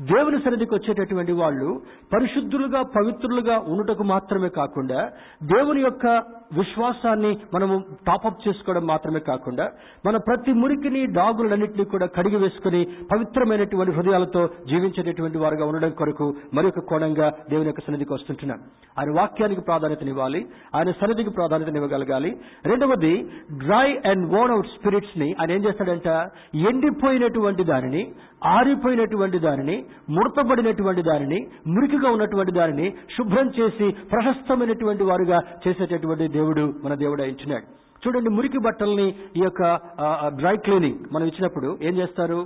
దేవుని సన్నిధికి వచ్చేటటువంటి వాళ్ళు పరిశుద్ధులుగా పవిత్రులుగా ఉండటకు మాత్రమే కాకుండా దేవుని యొక్క విశ్వాసాన్ని మనము టాపప్ చేసుకోవడం మాత్రమే కాకుండా మన ప్రతి మురికిని డాగులన్నింటినీ కూడా కడిగి వేసుకుని పవిత్రమైనటువంటి హృదయాలతో జీవించేటటువంటి వారుగా ఉండడం కొరకు మరొక కోణంగా దేవుని యొక్క సన్నిధికి వస్తుంటున్నాం. ఆయన వాక్యానికి ప్రాధాన్యతనివ్వాలి ఆయన సన్నిధికి ప్రాధాన్యతనివ్వగలగాలి రెండవది డ్రై అండ్ వోన్ అవుట్ స్పిరిట్స్ని ఆయన ఏం చేస్తాడంట? ఎండిపోయినటువంటి దానిని ఆరిపోయినటువంటి దానిని ముడతబడినటువంటి దానిని మురికిగా ఉన్నటువంటి దానిని శుభ్రం చేసి ప్రశస్తమైనటువంటి వారుగా చేసేటటువంటి దేవుడు మన దేవుడు ఇచ్చినాడు చూడండి మురికి బట్టల్ని ఈ యొక్క డ్రై క్లీనింగ్ మనం ఇచ్చినప్పుడు ఏం చేస్తారు?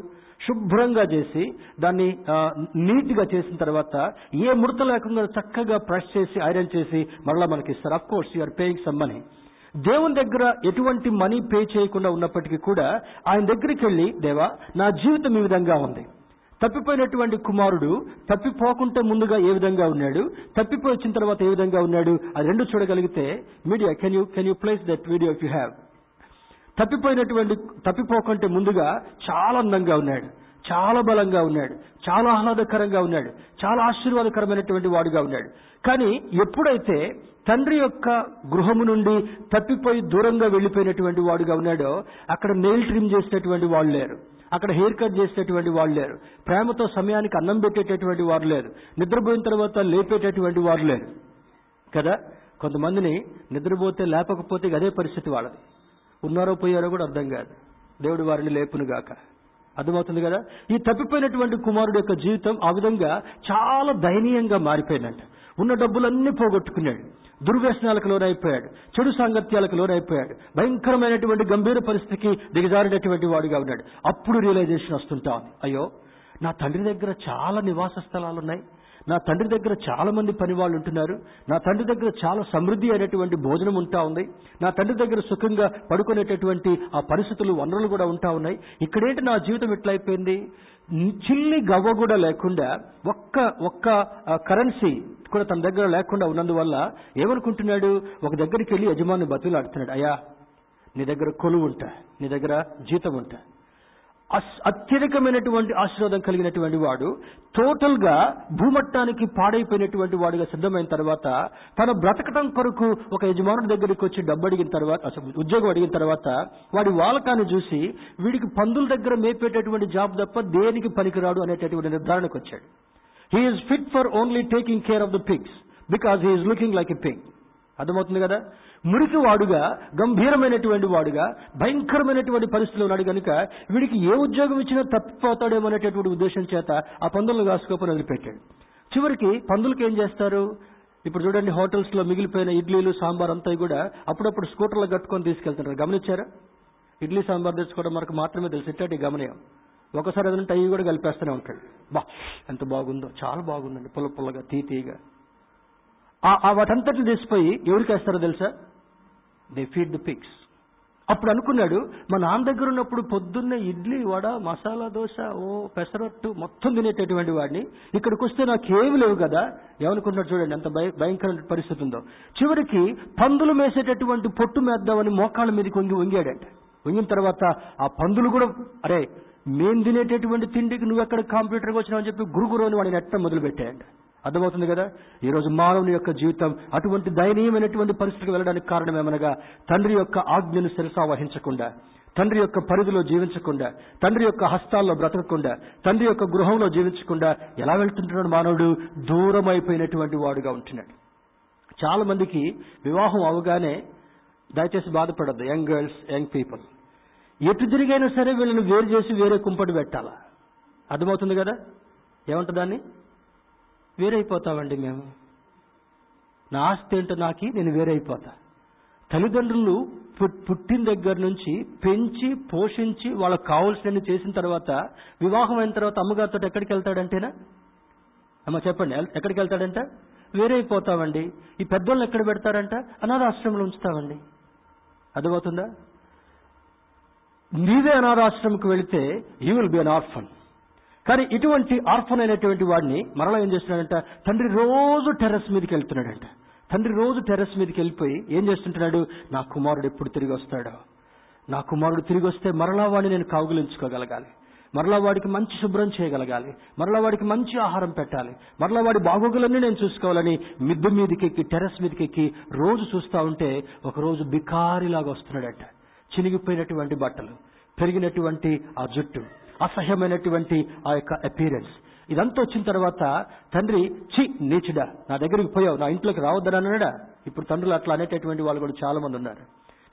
శుభ్రంగా చేసి దాన్ని నీట్గా చేసిన తర్వాత ఏ ముడత లేకుండా చక్కగా ప్రెస్ చేసి ఐరన్ చేసి మరలా మనకి ఇస్తారు of course you are paying some money దేవుని దగ్గర ఎటువంటి మనీ పే చేయకుండా ఉన్నప్పటికీ కూడా ఆయన దగ్గరికి వెళ్ళి దేవా నా జీవితం ఈ విధంగా ఉంది. తప్పిపోయినటువంటి కుమారుడు తప్పిపోకుంటే ముందుగా ఏ విధంగా ఉన్నాడు? తప్పిపోయి వచ్చిన తర్వాత ఏ విధంగా ఉన్నాడు? అది రెండు చూడగలిగితే media can you can you place that video if you have తప్పిపోయినటువంటి తప్పిపోకుంటే ముందుగా చాలా అందంగా ఉన్నాడు. చాలా బలంగా ఉన్నాడు. చాలా ఆహ్లాదకరంగా ఉన్నాడు. చాలా ఆశీర్వాదకరమైనటువంటి వాడుగా ఉన్నాడు. కానీ ఎప్పుడైతే తండ్రి యొక్క గృహము నుండి తప్పిపోయి దూరంగా వెళ్ళిపోయినటువంటి వాడుగా ఉన్నాడో అక్కడ నెయిల్ ట్రిమ్ చేసినటువంటి వాళ్ళు లేరు. అక్కడ హెయిర్ కట్ చేసేటటువంటి వాళ్ళు లేరు. ప్రేమతో సమయానికి అన్నం పెట్టేటటువంటి వారు లేరు. నిద్రపోయిన తర్వాత లేపేటటువంటి వారు లేరు. కదా? కొంతమందిని నిద్రపోతే లేపకపోతే అదే పరిస్థితి వాళ్ళది. ఉన్నారో పోయారో కూడా అర్థం కాదు. దేవుడు వారిని లేపునుగాక. అర్థమవుతుంది కదా? ఈ తప్పిపోయినటువంటి కుమారుడు యొక్క జీవితం ఆ విధంగా చాలా దయనీయంగా మారిపోయిందంట. ఉన్న డబ్బులన్నీ పోగొట్టుకున్నాడు. దుర్వ్యసనాలకు లోనైపోయాడు. చెడు సాంగత్యాలకు లోనైపోయాడు. భయంకరమైనటువంటి గంభీర పరిస్థితికి దిగజారినటువంటి వాడుగా ఉన్నాడు. అప్పుడు రియలైజేషన్ వస్తుంటా అయ్యో నా తండ్రి దగ్గర చాలా నివాస స్థలాలు ఉన్నాయి నా తండ్రి దగ్గర చాలా మంది పని వాళ్ళు ఉంటున్నారు. నా తండ్రి దగ్గర చాలా సమృద్ధి అయినటువంటి భోజనం ఉంటా ఉంది. నా తండ్రి దగ్గర సుఖంగా పడుకునేటటువంటి ఆ పరిస్థితులు వనరులు కూడా ఉంటా ఉన్నాయి. ఇక్కడేంటి నా జీవితం ఎట్లయిపోయింది చిల్లి గవ్వ కూడా లేకుండా ఒక్క ఒక్క కరెన్సీ కూడా తన దగ్గర లేకుండా ఉన్నందువల్ల ఏమనుకుంటున్నాడు? ఒక దగ్గరికి వెళ్ళి యజమాని బతులాడుతున్నాడు అయ్యా నీ దగ్గర కొలువు ఉంటా నీ దగ్గర జీతం ఉంటా. అత్యధికమైనటువంటి ఆశీర్వాదం కలిగినటువంటి వాడు టోటల్గా భూమట్టానికి పాడైపోయినటువంటి వాడుగా సిద్ధమైన తర్వాత తన బ్రతకటం కొరకు ఒక యజమానుడి దగ్గరికి వచ్చి డబ్బు అడిగిన తర్వాత ఉద్యోగం అడిగిన తర్వాత వాడి వాలకాన్ని చూసి వీడికి పందుల దగ్గర మేపేటటువంటి జాబ్ తప్ప దేనికి పనికిరాడు అనేటటువంటి నిర్ధారణకు వచ్చాడు. He is fit for only taking care of the pigs because he is looking like a pig అర్థమవుతుంది కదా? మురికి వాడుగా గంభీరమైనటువంటి వాడుగా భయంకరమైనటువంటి పరిస్థితిలో ఉన్నాడు కనుక వీడికి ఏ ఉద్యోగం ఇచ్చినా తప్పిపోతాడేమో అనేటటువంటి ఉద్దేశం చేత ఆ పందులను కాసుకోపని వదిలిపెట్టాడు. చివరికి పందులకి ఏం చేస్తారు? ఇప్పుడు చూడండి హోటల్స్లో మిగిలిపోయిన ఇడ్లీలు సాంబార్ అంతా కూడా అప్పుడప్పుడు స్కూటర్లు కట్టుకొని తీసుకెళ్తున్నారు గమనించారా? ఇడ్లీ సాంబార్ తెచ్చుకోవడం మనకు మాత్రమే తెలిసి. ఎట్టటి గమనీయం. ఒకసారి ఏదంటే అవి కూడా కలిపేస్తూనే ఉంటాడు. బా ఎంత బాగుందో చాలా బాగుందండి. పుల్ల పుల్లగా తీ తీగా ఆ వాటంతటిని తీసిపోయి ఎవరికి వేస్తారో తెలుసా? దే ఫీడ్ ది పిక్స్ అప్పుడు అనుకున్నాడు మా నాన్న దగ్గర ఉన్నప్పుడు పొద్దున్నే ఇడ్లీ వడ మసాలా దోశ ఓ పెసరట్టు మొత్తం తినేటటువంటి వాడిని. ఇక్కడికి వస్తే నాకేమి లేవు కదా? ఏమనుకుంటున్నాడు చూడండి ఎంత భయంకరమైన పరిస్థితి ఉందో. చివరికి పందులు మేసేటటువంటి పొట్టు మేద్దామని మోకాళ్ళ మీదకి వంగి వంగాడంట. వంగిన తర్వాత ఆ పందులు కూడా అరే మేం తినేటటువంటి తిండికి నువ్వు ఎక్కడ వచ్చినావు అని చెప్పి గురుగురు అని వాడిని ఎట్ట మొదలు పెట్టాయంట అర్థమవుతుంది కదా? ఈ రోజు మానవుని యొక్క జీవితం అటువంటి దయనీయమైనటువంటి పరిస్థితికి వెళ్ళడానికి కారణం ఏమనగా తండ్రి యొక్క ఆజ్ఞను శిరసా వహించకుండా తండ్రి యొక్క పరిధిలో జీవించకుండా తండ్రి యొక్క హస్తాల్లో బ్రతకకుండా తండ్రి యొక్క గృహంలో జీవించకుండా ఎలా వెళ్తుంటున్నాడు మానవుడు? దూరం అయిపోయినటువంటి వాడుగా ఉంటున్నాడు. చాలా మందికి వివాహం అవగానే దయచేసి బాధపడద్దు. Young girls young people. ఎటు తిరిగైనా సరే వీళ్ళని వేరు చేసి వేరే కుంపటి పెట్టాలా? అర్థమవుతుంది కదా? ఏమంటుందాన్ని వేరైపోతామండి మేము. నా ఆస్తి ఏంటో నాకి నేను వేరైపోతా. తల్లిదండ్రులు పుట్టిన దగ్గర నుంచి పెంచి పోషించి వాళ్ళకి కావాల్సినవి చేసిన తర్వాత వివాహం అయిన తర్వాత అమ్మగారితో ఎక్కడికి వెళ్తాడంటేనా? అమ్మ చెప్పండి ఎక్కడికి వెళ్తాడంట? వేరైపోతామండి. ఈ పెద్దోళ్ళు ఎక్కడ పెడతారంట? అనాథాశ్రమంలో ఉంచుతామండి. అర్థమవుతుందా? నీవే అనాథాశ్రమకు వెళితే you will be an orphan కానీ ఇటువంటి ఆర్ఫన్ అయినటువంటి వాడిని మరలా ఏం చేస్తున్నాడంట? తండ్రి రోజు టెర్రస్ మీదకి వెళ్తున్నాడంట. తండ్రి రోజు టెర్రస్ మీదకి వెళ్ళిపోయి ఏం చేస్తుంటున్నాడు? నా కుమారుడు ఎప్పుడు తిరిగి వస్తాడో. నా కుమారుడు తిరిగి వస్తే మరలా వాడిని నేను కౌగులించుకోగలగాలి. మరలా వాడికి మంచి శుభ్రం చేయగలగాలి. మరలా వాడికి మంచి ఆహారం పెట్టాలి. మరలా వాడి బాగోగులన్నీ నేను చూసుకోవాలని మిద్దు మీదకి ఎక్కి టెర్రస్ మీదకెక్కి రోజు చూస్తా ఉంటే ఒకరోజు బికారిలాగా వస్తున్నాడట. చినిగిపోయినటువంటి బట్టలు పెరిగినటువంటి ఆ జుట్టు అసహ్యమైనటువంటి ఆ యొక్క అపీరెన్స్ ఇదంతా వచ్చిన తర్వాత తండ్రి చి నీచుడా నా దగ్గరికి పోయావు నా ఇంట్లోకి రావద్దని అన్నాడా? ఇప్పుడు తండ్రులు అట్లా అనేటటువంటి వాళ్ళు కూడా చాలా మంది ఉన్నారు.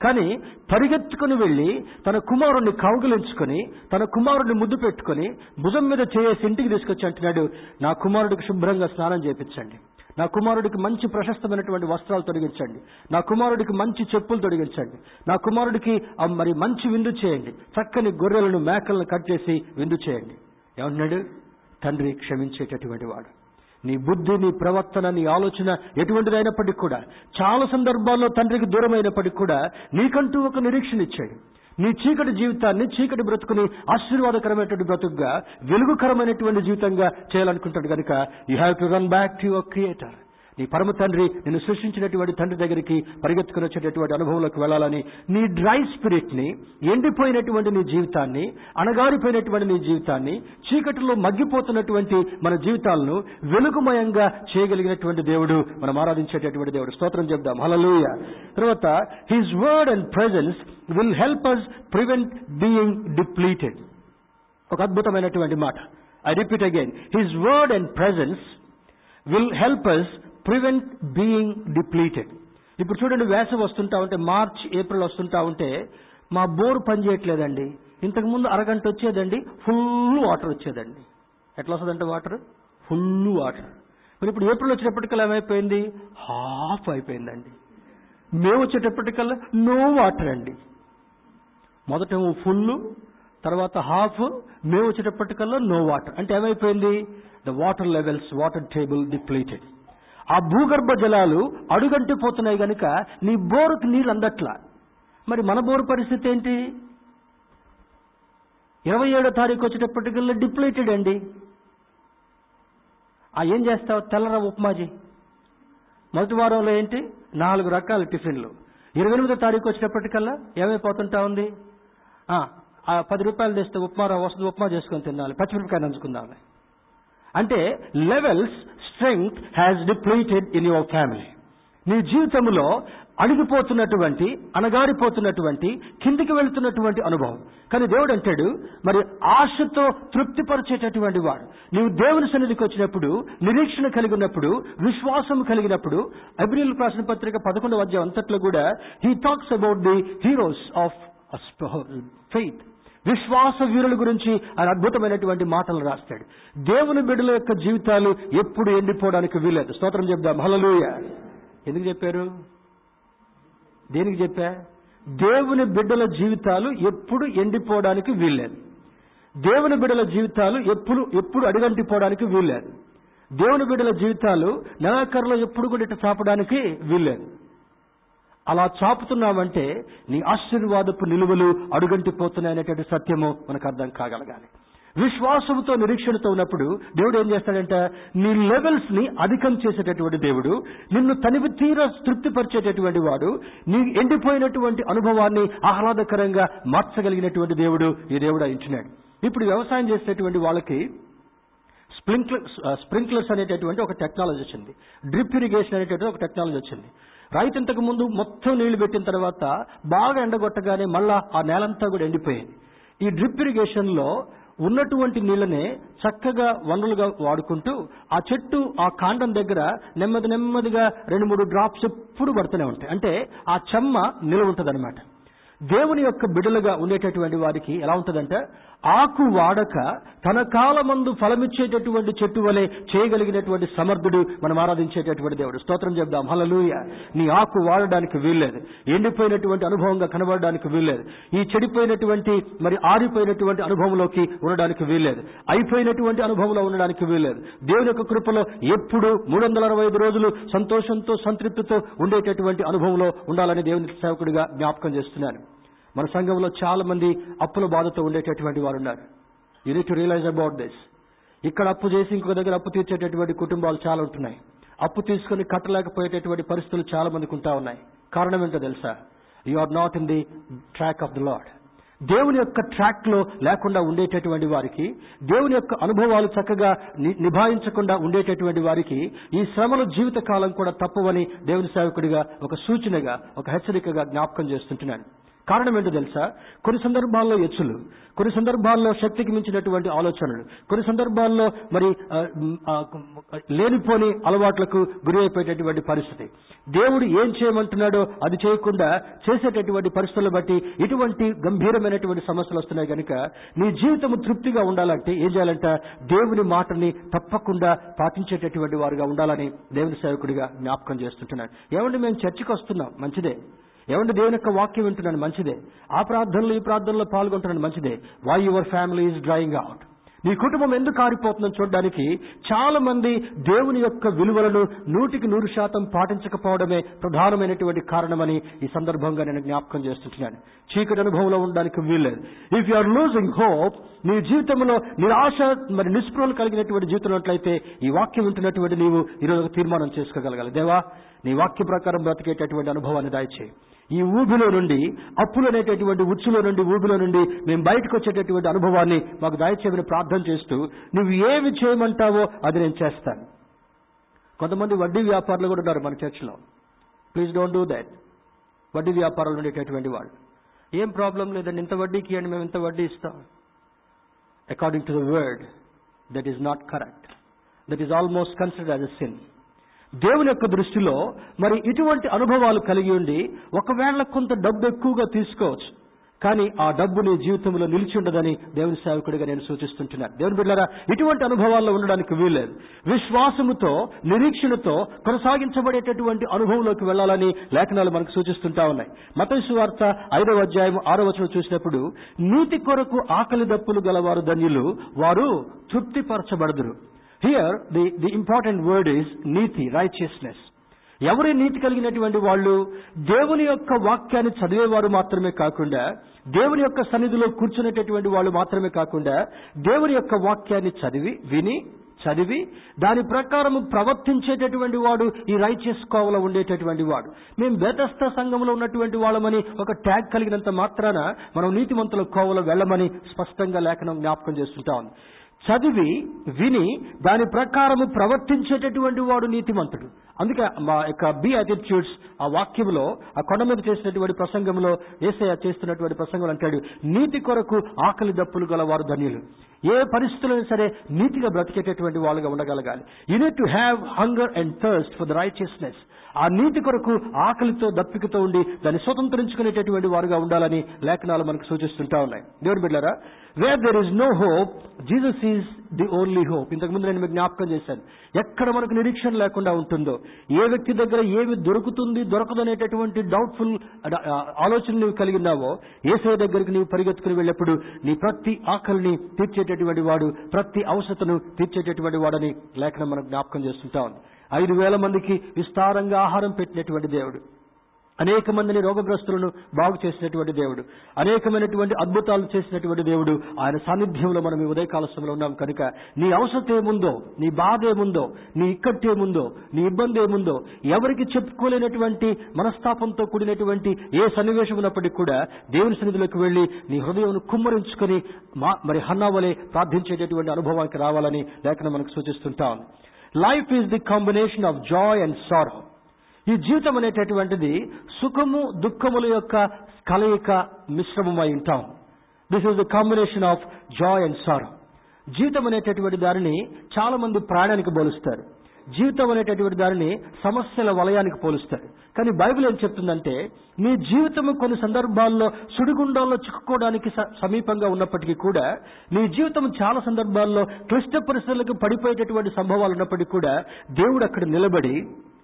కానీ పరిగెత్తుకుని వెళ్ళి తన కుమారుణ్ణి కౌగిలించుకొని తన కుమారుడిని ముద్దు పెట్టుకొని భుజం మీద చేసి ఇంటికి తీసుకొచ్చి అంటున్నాడు నా కుమారుడికి శుభ్రంగా స్నానం చేపించండి నా కుమారుడికి మంచి ప్రశస్తమైనటువంటి వస్త్రాలు తొలగించండి నా కుమారుడికి మంచి చెప్పులు తొడిగించండి. నా కుమారుడికి మరి మంచి విందు చేయండి. చక్కని గొర్రెలను మేకలను కట్ చేసి విందు చేయండి. ఏమన్నాడు తండ్రి క్షమించేటటువంటి వాడు. నీ బుద్ధి నీ ప్రవర్తన నీ ఆలోచన ఎటువంటిదైనప్పటికీ కూడా చాలా సందర్భాల్లో తండ్రికి దూరమైనప్పటికీ కూడా నీకంటూ ఒక నిరీక్షణ ఇచ్చాడు. నీ చీకటి జీవితాన్ని చీకటి బ్రతుకుని ఆశీర్వాదకరమైనటువంటి బ్రతుకుగా వెలుగుకరమైనటువంటి జీవితంగా చేయాలనుకుంటాడు కనుక you have to run back to your creator నీ పరమ తండ్రి నిన్ను సృష్టించినటువంటి తండ్రి దగ్గరికి పరిగెత్తుకుని వచ్చేటటువంటి అనుభవంలోకి వెళ్ళాలని నీ డ్రై స్పిరిట్ని ఎండిపోయినటువంటి నీ జీవితాన్ని అణగారిపోయినటువంటి నీ జీవితాన్ని చీకటిలో మగ్గిపోతున్నటువంటి మన జీవితాలను వెలుగుమయంగా చేయగలిగినటువంటి దేవుడు మనం ఆరాధించేటటువంటి దేవుడు. స్తోత్రం చెప్దాం. హలలుయ తర్వాత his word and presence will help us prevent being depleted ఒక అద్భుతమైనటువంటి మాట. I repeat again his word and presence will help us prevent being depleted ఇప్పుడు చూడండి వేసవి వస్తుంటా ఉంటే మార్చ్ ఏప్రిల్ వస్తుంటా ఉంటే మా బోర్ పనిచేయట్లేదండి ఇంతకు ముందు అరగంట వచ్చేదండి ఫుల్ వాటర్ వచ్చేదండి. ఎట్లా వస్తుందంటే వాటర్? Full water. మరి ఇప్పుడు ఏప్రిల్ వచ్చేటప్పటికల్లా ఏమైపోయింది? హాఫ్ అయిపోయిందండి. మే వచ్చేటప్పటికల్లా నో వాటర్ అండి. మొదట ఫుల్ తర్వాత హాఫ్ మే వచ్చేటప్పటికల్లా నో వాటర్. అంటే ఏమైపోయింది? The water levels water table depleted. ఆ భూగర్భ జలాలు అడుగంటిపోతున్నాయి గనుక నీ బోరుకు నీళ్ళు అందట్లా. మరి మన బోరు పరిస్థితి ఏంటి? ఇరవై ఏడో తారీఖు వచ్చేటప్పటికల్లా డిప్లీటెడ్ అండి. ఆ ఏం చేస్తావు? తెల్లర ఉప్మాజీ. మొదటి వారంలో ఏంటి? నాలుగు రకాల టిఫిన్లు. ఇరవై ఎనిమిదో తారీఖు వచ్చేటప్పటికల్లా ఏమైపోతుంటా ఉంది? ఆ, పది రూపాయలు తెస్తే ఉప్మా వస్తుంది ఉప్మా చేసుకొని తినాలి పచ్చిమిరపకాయ నంచుకుందాం అంటే levels strength has depleted in your family నీ జీవితంలో అణిగిపోతున్నటువంటి అణగారిపోతున్నటువంటి కిందికి వెళ్తున్నటువంటి అనుభవం. కానీ దేవుడు అంటాడు మరి ఆశతో తృప్తిపరిచేటటువంటి వాడు. నీవు దేవుని సన్నిధికి వచ్చినప్పుడు నిరీక్షణ కలిగి ఉన్నప్పుడు విశ్వాసం కలిగినప్పుడు అబ్రిల్ రాసిన పత్రిక పదకొండవ అధ్యాయం అంతట్లో కూడా he talks about the heroes of faith విశ్వాస వీరుల గురించి ఆయన అద్భుతమైనటువంటి మాటలు రాస్తాడు. దేవుని బిడ్డల యొక్క జీవితాలు ఎప్పుడు ఎండిపోవడానికి వీలేదు స్తోత్రం చెప్దాం. హలలుయ ఎందుకు చెప్పారు? దేనికి చెప్పా? దేవుని బిడ్డల జీవితాలు ఎప్పుడు ఎండిపోవడానికి వీల్లేదు. దేవుని బిడ్డల జీవితాలు ఎప్పుడు ఎప్పుడు అడిగంటిపోవడానికి వీల్లేదు. దేవుని బిడ్డల జీవితాలు నెలాఖరులో ఎప్పుడు కూడా ఇట్ట చాపడానికి వీల్లేదు. అలా చాపుతున్నామంటే నీ ఆశీర్వాదపు నిలువలు అడుగంటిపోతున్నాయనేటువంటి సత్యము మనకు అర్థం కాగలగాలి. విశ్వాసంతో నిరీక్షణతో ఉన్నప్పుడు దేవుడు ఏం చేస్తాడంటే? నీ లెవెల్స్ని అధికం చేసేటటువంటి దేవుడు నిన్ను తనివి తీర తృప్తిపరిచేటటువంటి వాడు నీ ఎండిపోయినటువంటి అనుభవాన్ని ఆహ్లాదకరంగా మార్చగలిగినటువంటి దేవుడు ఈ దేవుడు ఇచ్చినాడు ఇప్పుడు వ్యవసాయం చేసేటువంటి వాళ్ళకి స్ప్రింక్లర్ స్ప్రింక్లర్స్ అనేటటువంటి ఒక టెక్నాలజీ వచ్చింది. డ్రిప్ ఇరిగేషన్ అనేటటువంటి ఒక టెక్నాలజీ వచ్చింది. రైతు ఇంతకు ముందు మొత్తం నీళ్ళు పెట్టిన తర్వాత బాగా ఎండగొట్టగానే మళ్ళా ఆ నేలంతా కూడా ఎండిపోయింది. ఈ డ్రిప్ ఇరిగేషన్లో ఉన్నటువంటి నీళ్ళనే చక్కగా వనరులుగా వాడుకుంటూ ఆ చెట్టు ఆ కాండం దగ్గర నెమ్మది నెమ్మదిగా రెండు మూడు డ్రాప్స్ ఎప్పుడు పడుతూనే ఉంటాయి. అంటే ఆ చెమ్మ నిలవ అనమాట దేవుని యొక్క బిడ్డలుగా ఉండేటటువంటి వారికి ఎలా ఉంటుందంటే ఆకు వాడక తన కాలమందు ఫలమిచ్చేటటువంటి చెట్టు వలె చేయగలిగినటువంటి సమర్థుడు మనం ఆరాధించేటటువంటి దేవుడు. స్తోత్రం చెప్దాం. హలలుయ నీ ఆకు వాడడానికి వీల్లేదు. ఎండిపోయినటువంటి అనుభవంగా కనబడడానికి వీల్లేదు. ఈ చెడిపోయినటువంటి మరి ఆరిపోయినటువంటి అనుభవంలోకి ఉండడానికి వీల్లేదు. అయిపోయినటువంటి అనుభవంలో ఉండడానికి వీల్లేదు. దేవుని యొక్క కృపలో ఎప్పుడు మూడు వందల అరవై ఐదు రోజులు సంతోషంతో సంతృప్తితో ఉండేటటువంటి అనుభవంలో ఉండాలని దేవుని సేవకుడిగా జ్ఞాపకం చేస్తున్నాను. మన సంఘంలో చాలా మంది అప్పుల బాధతో ఉండేటటువంటి వారు ఉన్నారు. You need to realise about this ఇక్కడ అప్పు చేసి ఇంకొక దగ్గర అప్పు తీర్చేటటువంటి కుటుంబాలు చాలా ఉంటున్నాయి. అప్పు తీసుకుని కట్టలేకపోయేటటువంటి పరిస్థితులు చాలా మందికి ఉంటా ఉన్నాయి. కారణం ఏంటో తెలుసా? You are not in the track of the Lord దేవుని యొక్క ట్రాక్లో లేకుండా ఉండేటటువంటి వారికి దేవుని యొక్క అనుభవాలు చక్కగా ని- నిభాయించకుండా ఉండేటటువంటి వారికి ఈ శ్రమల జీవిత కాలం కూడా తప్పవని దేవుని సేవకుడిగా ఒక సూచనగా ఒక హెచ్చరికగా జ్ఞాపకం చేస్తుంటున్నాను. కారణం ఏంటో తెలుసా? కొన్ని సందర్భాల్లో ఎచ్చులు కొన్ని సందర్భాల్లో శక్తికి మించినటువంటి ఆలోచనలు కొన్ని సందర్భాల్లో మరి లేనిపోని అలవాట్లకు గురి అయిపోయేటటువంటి పరిస్థితి. దేవుడు ఏం చేయమంటున్నాడో అది చేయకుండా చేసేటటువంటి పరిస్థితులను బట్టి ఇటువంటి గంభీరమైనటువంటి సమస్యలు వస్తున్నాయి కనుక నీ జీవితం తృప్తిగా ఉండాలంటే ఏం చేయాలంట? దేవుని మాటని తప్పకుండా పాటించేటటువంటి వారుగా ఉండాలని దేవుని సేవకుడిగా జ్ఞాపకం చేస్తుంటున్నాడు. ఏమంటే మేము చర్చికి వస్తున్నాం. మంచిదే. ఏమంటే దేవుని యొక్క వాక్యం వింటున్నాను మంచిదే. ఆ ప్రార్థనలు ఈ ప్రార్థనలో పాల్గొంటున్నాను మంచిదే. Why your family is drawing out నీ కుటుంబం ఎందుకు కారిపోతుందని చూడడానికి చాలా మంది దేవుని యొక్క విలువలను నూటికి నూరు శాతం పాటించకపోవడమే ప్రధానమైనటువంటి కారణమని ఈ సందర్భంగా నేను జ్ఞాపకం చేస్తుంటున్నాను చీకటి అనుభవంలో ఉండడానికి వీల్లేదు. If you are losing hope నీ జీవితంలో నిరాశ మరి నిస్పృహలు కలిగినటువంటి జీవితం ఉన్నట్లయితే ఈ వాక్యం వింటున్నటువంటి నీవు ఈరోజు తీర్మానం చేసుకోగలగాలి. దేవా నీ వాక్య ప్రకారం బ్రతికేటటువంటి అనుభవాన్ని దయచేయి. ఈ ఊబిలో నుండి అప్పులు అనేటటువంటి ఉచ్చులో నుండి ఊబిలో నుండి మేము బయటకు వచ్చేటటువంటి అనుభవాన్ని మాకు దయచేయమని ప్రార్థన చేస్తూ నువ్వు ఏమి చేయమంటావో అది నేను చేస్తాను. కొంతమంది వడ్డీ వ్యాపారులు కూడా ఉన్నారు మన చర్చిలో. ప్లీజ్ డోంట్ డూ దాట్ వడ్డీ వ్యాపారాలు ఉండేటటువంటి వాళ్ళు. ఏం ప్రాబ్లం లేదండి ఇంత వడ్డీకి ఇవ్వండి మేము ఇంత వడ్డీ ఇస్తాం. According to the word that is not correct that is almost consider as a sin దేవుని యొక్క దృష్టిలో మరి ఇటువంటి అనుభవాలు కలిగి ఉండి ఒకవేళ కొంత డబ్బు ఎక్కువగా తీసుకోవచ్చు. కానీ ఆ డబ్బు నీ జీవితంలో నిలిచి ఉండదని దేవుని సేవకుడిగా నేను సూచిస్తుంటున్నాను. దేవుని బిడ్డారా ఇటువంటి అనుభవాల్లో ఉండడానికి వీల్లేదు. విశ్వాసముతో నిరీక్షణతో కొనసాగించబడేటటువంటి అనుభవంలోకి వెళ్ళాలని లేఖనాలు మనకు సూచిస్తుంటా ఉన్నాయి. మతైసు వార్త ఐదవ అధ్యాయం ఆరో వచనం చూసినప్పుడు నీతి కొరకు ఆకలి దప్పులు గలవారు ధన్యులు వారు తృప్తిపరచబడదురు. Here the the important word is NITI righteousness ఎవరి నీతి కలిగినటువంటి వాళ్ళు దేవుని యొక్క వాక్యాన్ని చదివేవారు మాత్రమే కాకుండా దేవుని యొక్క సన్నిధిలో కూర్చునేటటువంటి వాళ్ళు మాత్రమే కాకుండా దేవుని యొక్క వాక్యాన్ని చదివి విని చదివి దాని ప్రకారం ప్రవర్తించేటటువంటి వాడు ఈ రైచియస్ కోవలో ఉండేటటువంటి వాడు. మేము వేదస్థ సంఘంలో ఉన్నటువంటి వాళ్ళమని ఒక ట్యాగ్ కలిగినంత మాత్రాన మనం నీతిమంతుల కోవలో వెళ్ళమని స్పష్టంగా లేఖనం జ్ఞాపకం చేస్తుంటా. ఉంది చదివి విని దాని ప్రకారము ప్రవర్తించేటటువంటి వాడు నీతిమంతుడు. అందుకే మా యొక్క బి అటిట్యూడ్స్ ఆ వాక్యంలో ఆ కొండ మీద చేసినటువంటి ప్రసంగంలో ఏసయ చేస్తున్నటువంటి ప్రసంగం అంటాడు నీతి కొరకు ఆకలి దప్పులు గల వారు ధన్యులు. ఏ పరిస్థితుల్లో సరే నీతిగా బ్రతికేటటువంటి వాళ్ళుగా ఉండగలగాలి. You need to have hunger and thirst for the righteousness ఆ నీతి కొరకు ఆకలితో దప్పికతో ఉండి దాన్ని స్వతంత్రించుకునేటటువంటి వారుగా ఉండాలని లేఖనాలు మనకు సూచిస్తుంటా ఉన్నాయి. దేవుని బిడ్డారా where there is no hope Jesus is the only hope ఇంతకుముందు నేను మీకు జ్ఞాపకం చేశాను. ఎక్కడ మనకు నిరీక్షణ లేకుండా ఉంటుందో ఏ వ్యక్తి దగ్గర ఏమి దొరుకుతుంది దొరకదు అనేటటువంటి డౌట్ఫుల్ ఆలోచన నువ్వు కలిగి ఉన్నావో ఏసే దగ్గరికి నీవు పరిగెత్తుకుని వెళ్ళినప్పుడు నీ ప్రతి ఆకలిని తీర్చేటటువంటి వాడు ప్రతి అవసరతను తీర్చేటటువంటి వాడని లేఖనం మనకు జ్ఞాపకం చేస్తుంటా ఉంది. ఐదు వేల మందికి విస్తారంగా ఆహారం పెట్టినటువంటి దేవుడు. అనేక మందిని రోగగ్రస్తులను బాగు చేసినటువంటి దేవుడు. అనేకమైనటువంటి అద్భుతాలు చేసినటువంటి దేవుడు. ఆయన సాన్నిధ్యంలో మనం ఈ ఉదయకాల సమయంలో ఉన్నాం కనుక నీ అవసరం ఏముందో నీ బాధ ఏముందో నీ ఇక్కట్టు ఏముందో నీ ఇబ్బంది ఏముందో ఎవరికి చెప్పుకోలేనటువంటి మనస్తాపంతో కూడినటువంటి ఏ సన్నివేశం ఉన్నప్పటికీ కూడా దేవుని సన్నిధిలోకి వెళ్ళి నీ హృదయం కుమ్మరించుకొని మా మరి హన్నావలే ప్రార్థించేటటువంటి అనుభవానికి రావాలని లేఖనం మనకు సూచిస్తుంటాం. Life is the combination of joy and sorrow ఈ జీవితం అనేటటువంటిది సుఖము దుఃఖముల యొక్క కలయిక మిశ్రమమై ఉంటాం. This is the combination of joy and sorrow జీవితం అనేటటువంటి దానిని చాలా మంది ప్రాణానికి పోలుస్తారు జీవితం అనేటటువంటి దానిని సమస్యల వలయానికి పోలుస్తారు కానీ బైబిల్ ఏం చెప్తుందంటే నీ జీవితము కొన్ని సందర్భాల్లో సుడిగుండాల్లో చిక్కుకోవడానికి స- సమీపంగా ఉన్నప్పటికీ కూడా నీ జీవితం చాలా సందర్భాల్లో క్లిష్ట పరిస్థితులకు పడిపోయేటటువంటి సంభవాలు ఉన్నప్పటికీ కూడా దేవుడు అక్కడ నిలబడి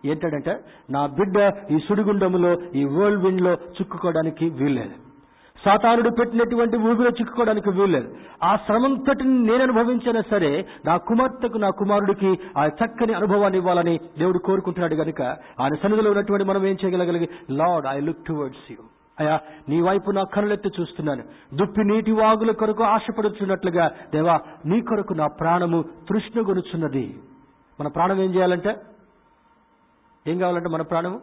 ఏంటంటే నా బిడ్డ ఈ సుడిగుండములో ఈ వరల్డ్ విండ్లో చిక్కుకోవడానికి వీల్లేదు. సాతానుడు పెట్టినటువంటి ఊబిలో చిక్కుకోవడానికి వీల్లేదు. ఆ శ్రమంతటిని నేను అనుభవించినా సరే నా కుమార్తెకు నా కుమారుడికి ఆ చక్కని అనుభవాన్ని ఇవ్వాలని దేవుడు కోరుకుంటున్నాడు కనుక ఆయన సన్నిధిలో ఉన్నటువంటి మనం ఏం చేయగలగలిగి Lord I look towards you. అయ్యా నీ వైపు నా కనులెత్తి చూస్తున్నాను. దుప్పి నీటి వాగుల కొరకు ఆశపడుచున్నట్లుగా దేవా నీ కొరకు నా ప్రాణము తృష్ణగొనుచున్నది. మన ప్రాణం ఏం చేయాలంటే ఏం కావాలంటే మన ప్రాణము?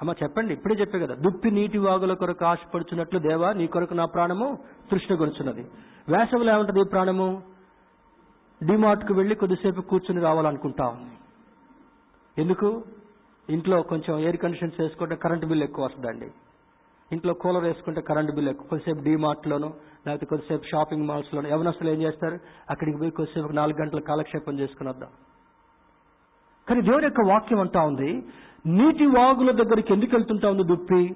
అమ్మ చెప్పండి ఇప్పుడే చెప్పే కదా. దుప్పి నీటి వాగుల కొరకు ఆశపడుచున్నట్లు దేవా నీ కొరకు నా ప్రాణము తృష్ణ కొనుచున్నది వేసవిలో ఏమంటది ఈ ప్రాణము? డిమార్ట్కు వెళ్ళి కొద్దిసేపు కూర్చుని రావాలనుకుంటా. ఉంది ఎందుకు? ఇంట్లో కొంచెం ఎయిర్ కండిషన్స్ వేసుకుంటే కరెంటు బిల్ ఎక్కువ వస్తుందండి. ఇంట్లో కూలర్ వేసుకుంటే కరెంటు బిల్ ఎక్కువ. కొద్దిసేపు డీమార్ట్లోను లేకపోతే కొద్దిసేపు షాపింగ్ మాల్స్లోను యవనస్తులు ఏం చేస్తారు? అక్కడికి పోయి కొద్దిసేపు నాలుగు గంటల కాలక్షేపం చేసుకుని వద్దాం. కానీ దేవుని యొక్క వాక్యం అంటా ఉంది నీటి వాగుల దగ్గరికి ఎందుకు వెళ్తుంటా ఉంది దుప్పి?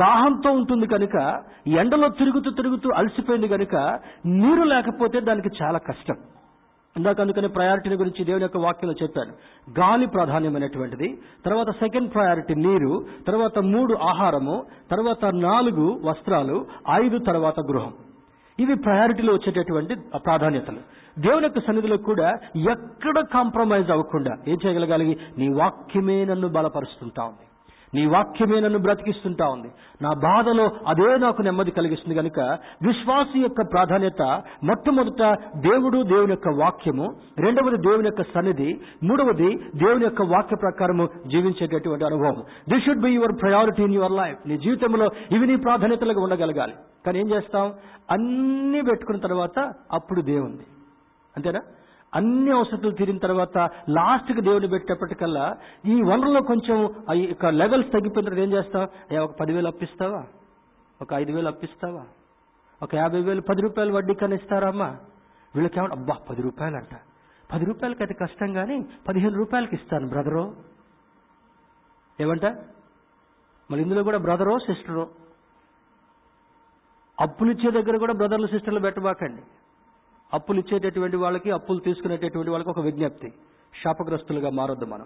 దాహంతో ఉంటుంది కనుక ఎండలో తిరుగుతూ తిరుగుతూ అలసిపోయింది కనుక నీరు లేకపోతే దానికి చాలా కష్టం. ఇందాక అందుకనే ప్రయారిటీని గురించి దేవుని యొక్క వాక్యంలో చెప్పాను. గాలి ప్రాధాన్యమైనటువంటిది. తర్వాత సెకండ్ ప్రయారిటీ నీరు. తర్వాత మూడు ఆహారము. తర్వాత నాలుగు వస్త్రాలు. ఐదు తర్వాత గృహం. ఇవి ప్రయారిటీలో వచ్చేటటువంటి ప్రాధాన్యతలు. దేవుని యొక్క సన్నిధిలో కూడా ఎక్కడ కాంప్రమైజ్ అవ్వకుండా ఏం చేయగలగాలి? నీ వాక్యమే నన్ను బలపరుస్తుంటా ఉంది. నీ వాక్యమే నన్ను బ్రతికిస్తుంటా ఉంది. నా బాధలో అదే నాకు నెమ్మది కలిగిస్తుంది కనుక విశ్వాసి యొక్క ప్రాధాన్యత మొట్టమొదట దేవుడు దేవుని యొక్క వాక్యము రెండవది దేవుని యొక్క సన్నిధి మూడవది దేవుని యొక్క వాక్య ప్రకారము జీవించేటటువంటి అనుభవం. This should be your priority in your life నీ జీవితంలో ఇవి నీ ప్రాధాన్యతలుగా ఉండగలగాలి. కానీ ఏం చేస్తాం? అన్నీ పెట్టుకున్న తర్వాత అప్పుడు దేవుంది. అంతేనా? అన్ని అవసరాలు తీరిన తర్వాత లాస్ట్కి దేవుని పెట్టేప్పటికల్లా ఈ వనరులో కొంచెం ఆ యొక్క లెవెల్స్ తగ్గిపోయిన తర్వాత ఏం చేస్తావు ఏ ఒక పదివేలు అప్పిస్తావా? ఒక ఐదు వేలు అప్పిస్తావా? ఒక యాభై వేలు పది రూపాయలు వడ్డీ కన్నా ఇస్తారా అమ్మా? వీళ్ళకి ఏమన్నా అబ్బా పది రూపాయలు అంట పది రూపాయలకి అయితే కష్టం కానీ పదిహేను రూపాయలకి ఇస్తాను బ్రదరు. ఏమంట? మళ్ళీ ఇందులో కూడా బ్రదరో సిస్టరో. అప్పులు ఇచ్చే దగ్గర కూడా బ్రదర్లు సిస్టర్లు పెట్టబాకండి. అప్పులు ఇచ్చేటటువంటి వాళ్ళకి అప్పులు తీసుకునేటటువంటి వాళ్ళకి ఒక విజ్ఞప్తి. శాపగ్రస్తులుగా మారొద్దు మనం.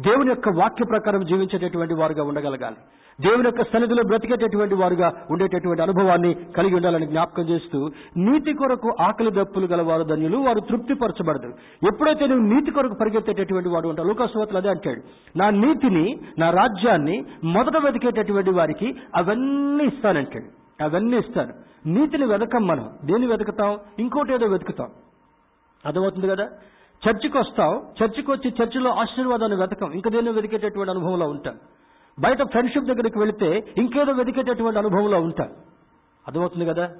దేవుని యొక్క వాక్య ప్రకారం జీవించేటటువంటి వారుగా ఉండగలగాలి. దేవుని యొక్క సన్నిధిలో బ్రతికేటటువంటి వారుగా ఉండేటటువంటి అనుభవాన్ని కలిగి ఉండాలని జ్ఞాపకం చేస్తూ నీతి కొరకు ఆకలి దప్పులు గల వారు ధన్యులు వారు తృప్తిపరచబడదు. ఎప్పుడైతే నువ్వు నీతి కొరకు పరిగెత్తేటటువంటి వాడు ఉంటావు లోకస్వతలు అదే అంటాడు. నా నీతిని నా రాజ్యాన్ని మొదట వెతికేటటువంటి వారికి అవన్నీ ఇస్తానంటాడు. అవన్నీ ఇస్తాను నీతిని వెతకం మనం. దేని వెతుకుతాం? ఇంకోటి ఏదో వెతుకుతాం. అర్థమవుతుంది కదా? చర్చికి వస్తాం. చర్చికి వచ్చి చర్చిలో ఆశీర్వాదాన్ని వెతకం. ఇంకా దేన్ని వెతికేటటువంటి అనుభవంలో ఉంటాం. బయట ఫ్రెండ్షిప్ దగ్గరికి వెళితే ఇంకేదో వెతికేటటువంటి అనుభవంలో ఉంటాం. అర్థమవుతుంది కదా?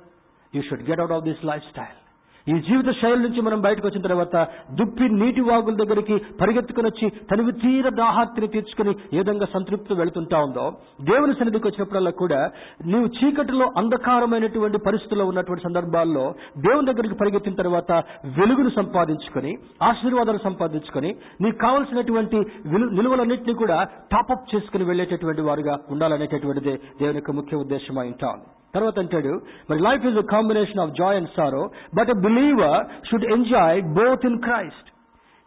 You should get out of this lifestyle ఈ జీవిత శైలి నుంచి మనం బయటకు వచ్చిన తర్వాత దుప్పి నీటి వాగుల దగ్గరికి పరిగెత్తుకుని వచ్చి తనివి తీర దాహార్తిని తీర్చుకుని ఏ విధంగా సంతృప్తి వెళుతుంటా ఉందో దేవుని సన్నిధికి వచ్చినప్పుడల్లా కూడా నీవు చీకటిలో అంధకారమైనటువంటి పరిస్థితుల్లో ఉన్నటువంటి సందర్భాల్లో దేవుని దగ్గరికి పరిగెత్తిన తర్వాత వెలుగును సంపాదించుకొని ఆశీర్వాదాలు సంపాదించుకొని నీకు కావలసినటువంటి విలు నిలువలన్నింటినీ కూడా టాపప్ చేసుకుని వెళ్ళేటటువంటి వారుగా ఉండాలనేటటువంటిదే దేవుని యొక్క ముఖ్య ఉద్దేశం అయింటా ఉంది తర్వాత అంటాడు మరి life is a combination of joy and sorrow but a believer should enjoy both in Christ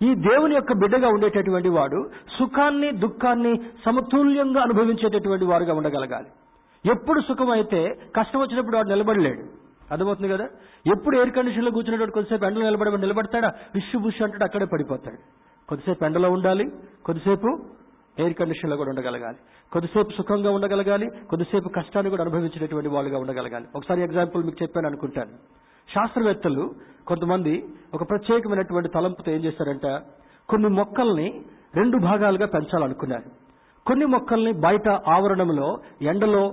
ఈ దేవుని యొక్క బిడ్డగా ఉండేటటువంటి వాడు సుఖాన్ని దుఃఖాన్ని సమతుల్యంగా అనుభవించేటటువంటి వారుగా ఉండగలగాలి. ఎప్పుడు సుఖం అయితే కష్టం వచ్చినప్పుడు వాడు నిలబడలేడు. అర్థమవుతుంది కదా? ఎప్పుడు ఎయిర్ కండిషన్లో కూర్చునేటప్పుడు కొద్దిసేపు ఎండలో నిలబడి నిలబడతాడా? విషు బుష్ అంటాడు అక్కడే పడిపోతాడు. కొద్దిసేపు ఎండలో ఉండాలి కొద్దిసేపు ఎయిర్ కండిషన్లో కూడా ఉండగలగాలి. కొద్దిసేపు సుఖంగా ఉండగలగాలి కొద్దిసేపు కష్టాన్ని కూడా అనుభవించేటటువంటి వాళ్ళుగా ఉండగలగాలి. ఒకసారి ఎగ్జాంపుల్ మీకు చెప్పాను అనుకుంటాను. శాస్త్రవేత్తలు కొంతమంది ఒక ప్రత్యేకమైనటువంటి తలంపుతో ఏం చేశారంట కొన్ని మొక్కల్ని రెండు భాగాలుగా పెంచాలనుకున్నారు. కొన్ని మొక్కల్ని బయట ఆవరణంలో ఎండలో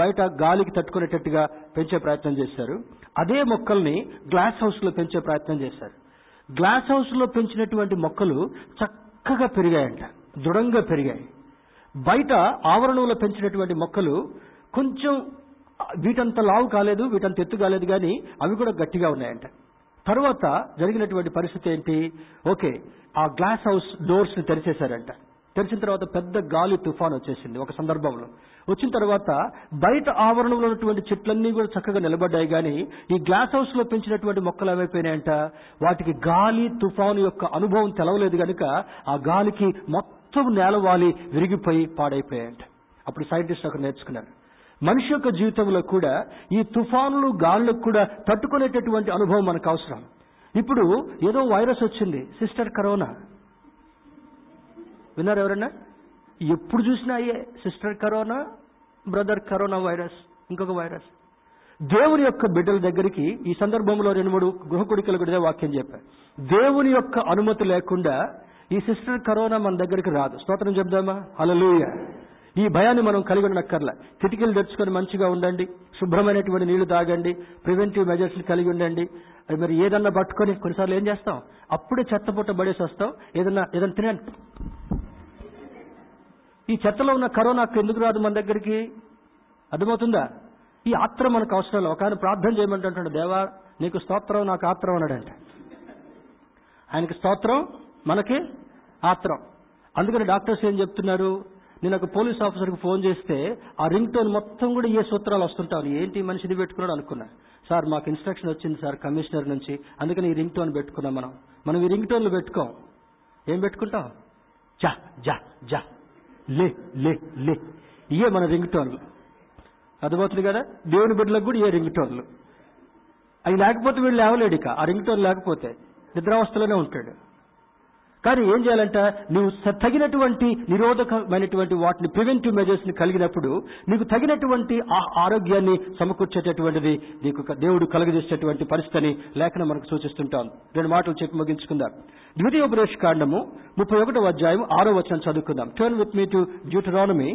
బయట గాలికి తట్టుకునేటట్టుగా పెంచే ప్రయత్నం చేశారు అదే మొక్కల్ని గ్లాస్ హౌస్లో పెంచే ప్రయత్నం చేశారు గ్లాస్ హౌస్లో పెంచినటువంటి మొక్కలు చక్కగా పెరిగాయంట. దృఢంగా పెరిగాయి. బయట ఆవరణంలో పెంచినటువంటి మొక్కలు కొంచెం వీటంత లావు కాలేదు వీటంత ఎత్తు కాలేదు కానీ అవి కూడా గట్టిగా ఉన్నాయంట. తర్వాత జరిగినటువంటి పరిస్థితి ఏంటి? ఓకే ఆ గ్లాస్ హౌస్ డోర్స్ని తెరిచేశారంట. తెరిచిన తర్వాత పెద్ద గాలి తుఫాన్ వచ్చేసింది ఒక సందర్భంలో. వచ్చిన తర్వాత బయట ఆవరణంలో ఉన్నటువంటి చెట్లన్నీ కూడా చక్కగా నిలబడ్డాయి కానీ ఈ గ్లాస్ హౌస్లో పెంచినటువంటి మొక్కలు ఏమైపోయినాయంట వాటికి గాలి తుఫాను యొక్క అనుభవం తెలవలేదు కనుక ఆ గాలికి మొత్తం నేలవాలి విరిగిపోయి పాడైపోయాయంట. అప్పుడు సైంటిస్ట్ అక్కడ నేర్చుకున్నారు. మనిషి యొక్క జీవితంలో కూడా ఈ తుఫానులు గాలులకు కూడా తట్టుకునేటటువంటి అనుభవం మనకు అవసరం. ఇప్పుడు ఏదో వైరస్ వచ్చింది సిస్టర్ కరోనా. విన్నారు ఎవరన్నా? ఎప్పుడు చూసినా అయ్యే sister corona brother corona virus ఇంకొక వైరస్. దేవుని యొక్క బిడ్డల దగ్గరికి ఈ సందర్భంలో రెండు మూడు గృహకుడికలు కూడా వాక్యం చెప్పారు. దేవుని యొక్క అనుమతి లేకుండా ఈ సిస్టర్ కరోనా మన దగ్గరికి రాదు. స్తోత్రం చెప్దామా? హల్లెలూయ. ఈ భయాన్ని మనం కలిగి ఉండక్కర్ల కిటికీలు తెచ్చుకొని మంచిగా ఉండండి. శుభ్రమైనటువంటి నీళ్ళు తాగండి. ప్రివెంటివ్ మెజర్స్ కలిగి ఉండండి. అది మరి ఏదన్నా పట్టుకొని కొన్నిసార్లు ఏం చేస్తాం? అప్పుడే చెత్త పుట్ట పడేసి వస్తాం. ఏదన్నా ఏదన్నా తినండి. ఈ చెత్తలో ఉన్న కరోనాకు ఎందుకు రాదు మన దగ్గరికి? అర్థమవుతుందా? ఈ ఆత్రం మనకు అవసరం ఒక ఆయన ప్రార్థన చేయమంటుంటాడు దేవా నీకు స్తోత్రం నాకు ఆత్రం అన్నాడంట. ఆయనకి స్తోత్రం మనకి ఆత్రం. అందుకని డాక్టర్స్ ఏం చెప్తున్నారు? నేను ఒక పోలీస్ ఆఫీసర్కి ఫోన్ చేస్తే ఆ రింగ్ టోన్ మొత్తం కూడా ఏ సూత్రాలు వస్తుంటాను ఏంటి మనిషిది పెట్టుకున్నాడు అనుకున్నా సార్ మాకు ఇన్స్ట్రక్షన్ వచ్చింది సార్ కమిషనర్ నుంచి. అందుకని ఈ రింగ్ టోన్ పెట్టుకున్నాం మనం. మనం ఈ రింగ్ టోన్లు పెట్టుకోం. ఏం పెట్టుకుంటాం? జా జా జా లే లే లే. ఇయే మన రింగ్ టోన్లు అర్థమవుతుంది కదా? దేవుని బిడ్డలకు కూడా ఏ రింగ్ టోన్లు అవి లేకపోతే వీళ్ళు లేవలేడు ఇక. ఆ రింగ్ టోన్ లేకపోతే నిద్రావస్థలోనే ఉంటాడు. కానీ ఏం చేయాలంట? నువ్వు తగినటువంటి నిరోధకమైనటువంటి వాటిని ప్రివెంటివ్ మెజర్స్ని కలిగినప్పుడు నీకు తగినటువంటి ఆ ఆరోగ్యాన్ని సమకూర్చేటటువంటిది నీకు దేవుడు కలుగజేసేటటువంటి పరిస్థితిని లేఖనం మనకు సూచిస్తుంటాం. రెండు మాటలు చెప్పి ముగించుకుందాం. ద్వితీయోపదేశ కాండము ముప్పై ఒకటో అధ్యాయం ఆరో వచనం చదువుకుందాం. Turn with me to Deuteronomy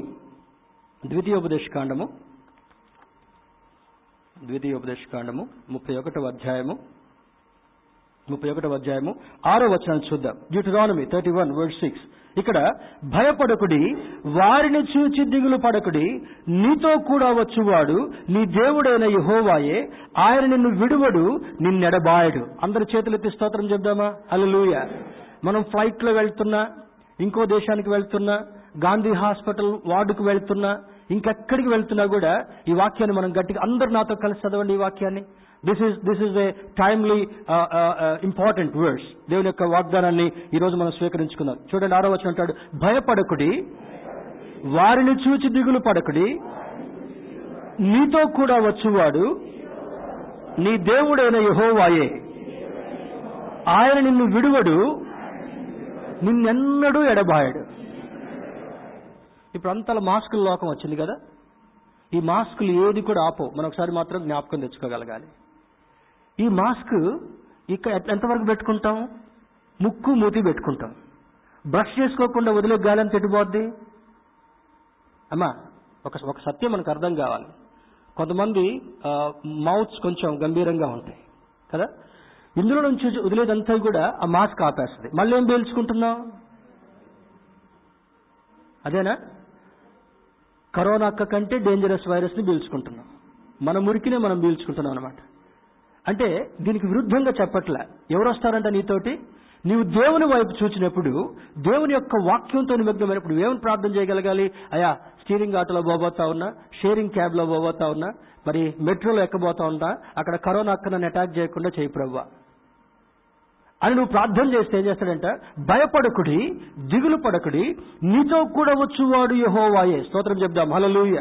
ద్వితీయోపదేశ కాండము ద్వితీయోపదేశ కాండము ముప్పై ఒకటవ అధ్యాయము ముప్పై ఒకటవ అధ్యాయము ఆరో వచనాన్ని చూద్దాం. Deuteronomy thirty one word six ఇక్కడ భయపడకుడి వారిని చూచి దిగులు పడకుడి. నీతో కూడా వచ్చువాడు నీ దేవుడైన యహోవాయే. ఆయన నిన్ను విడువడు నిన్నెడబాయడు. అందరి చేతులెత్తి స్తోత్రం చెప్దామా? హల్లెలూయా మనం ఫ్లైట్లో వెళ్తున్నా ఇంకో దేశానికి వెళ్తున్నా గాంధీ హాస్పిటల్ వార్డుకు వెళ్తున్నా ఇంకెక్కడికి వెళ్తున్నా కూడా ఈ వాక్యాన్ని మనం గట్టిగా అందరు నాతో కలిసి చదవండి ఈ వాక్యాన్ని. This is this is a timely important words దేవుని యొక్క వాగ్దానాన్ని ఈ రోజు మనం స్వీకరించుకుందాం. చూడండి ఆరో వచ్చిన అంటాడు భయపడకుడి వారిని చూచి దిగులు పడకుడి. నీతో కూడా వచ్చువాడు నీ దేవుడైన యహోవాయే. ఆయన నిన్ను విడువడు నిన్నెన్నడూ ఎడబాయడు. ఇప్పుడు అంతల మాస్కుల లోకం వచ్చింది కదా. ఈ మాస్కులు ఏది కూడా ఆపో మనం ఒకసారి మాత్రం జ్ఞాపకం తెచ్చుకోగలగాలి. ఈ మాస్క్ ఇక ఎంతవరకు పెట్టుకుంటాం? ముక్కు మూతి పెట్టుకుంటాం. బ్రష్ చేసుకోకుండా వదిలే గాలం తిట్టుబోద్ది. అమ్మా ఒక ఒక సత్యం మనకు అర్థం కావాలి. కొంతమంది మౌత్స్ కొంచెం గంభీరంగా ఉంటాయి. కదా? ఇందులో నుంచి వదిలేదంతా కూడా ఆ మాస్క్ ఆపేస్తుంది. మళ్ళీ ఏం పేల్చుకుంటున్నాం? అదేనా? కరోనా అక్క కంటే డేంజరస్ వైరస్ని పీల్చుకుంటున్నాం. మన మురికినే మనం పీల్చుకుంటున్నాం అనమాట అంటే దీనికి విరుద్ధంగా చెప్పట్లే. ఎవరు వస్తారంట నీతోటి? నీవు దేవుని వైపు చూచినప్పుడు దేవుని యొక్క వాక్యంతో నిమగ్నమైనప్పుడు ఏమని ప్రార్థన చేయగలగాలి? అయా స్టీరింగ్ ఆటోలో పోబోతా ఉన్నా షేరింగ్ క్యాబ్లో పోబోతా ఉన్నా మరి మెట్రోలో ఎక్కబోతా ఉన్నా అక్కడ కరోనా అక్క అటాక్ చేయకుండా చేయి ప్రవ్వా. అని నువ్వు ప్రార్థన చేస్తే ఏం చేస్తాడంట? భయపడకుడి దిగులు పడకుడి నీతో కూడా వచ్చువాడు యహోవాయే. స్తోత్రం చెప్దాం. హలలుయ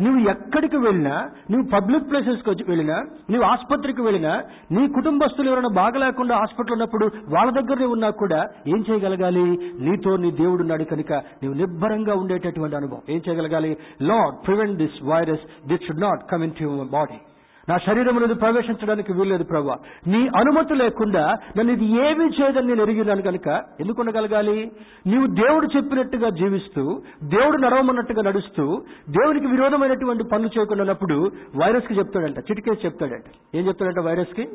నువ్వు ఎక్కడికి వెళ్ళినా నువ్వు పబ్లిక్ ప్లేసెస్కి వచ్చి వెళ్ళినా నువ్వు ఆసుపత్రికి వెళ్ళినా నీ కుటుంబస్తులు ఎవరైనా బాగలేకుండా హాస్పిటల్ ఉన్నప్పుడు వాళ్ళ దగ్గరనే ఉన్నా కూడా ఏం చేయగలగాలి? నీతో నీ దేవుడు ఉన్నాడు కనుక నువ్వు నిబ్బరంగా ఉండేటటువంటి అనుభవం ఏం చేయగలగాలి? Lord prevent this virus that should not come into your body. నా శరీరం అనేది ప్రవేశించడానికి వీల్లేదు ప్రభా నీ అనుమతి లేకుండా నన్ను ఇది ఏమీ చేయదని నేను ఎరిగినాను కనుక ఎందుకు ఉండగలగాలి? నీవు దేవుడు చెప్పినట్టుగా జీవిస్తూ దేవుడు నడవమన్నట్టుగా నడుస్తూ దేవునికి విరోధమైనటువంటి పనులు చేయకుండా ఉన్నప్పుడు వైరస్కి చెప్తాడంట చిటికేసి చెప్తాడంట. ఏం చెప్తాడంట వైరస్కి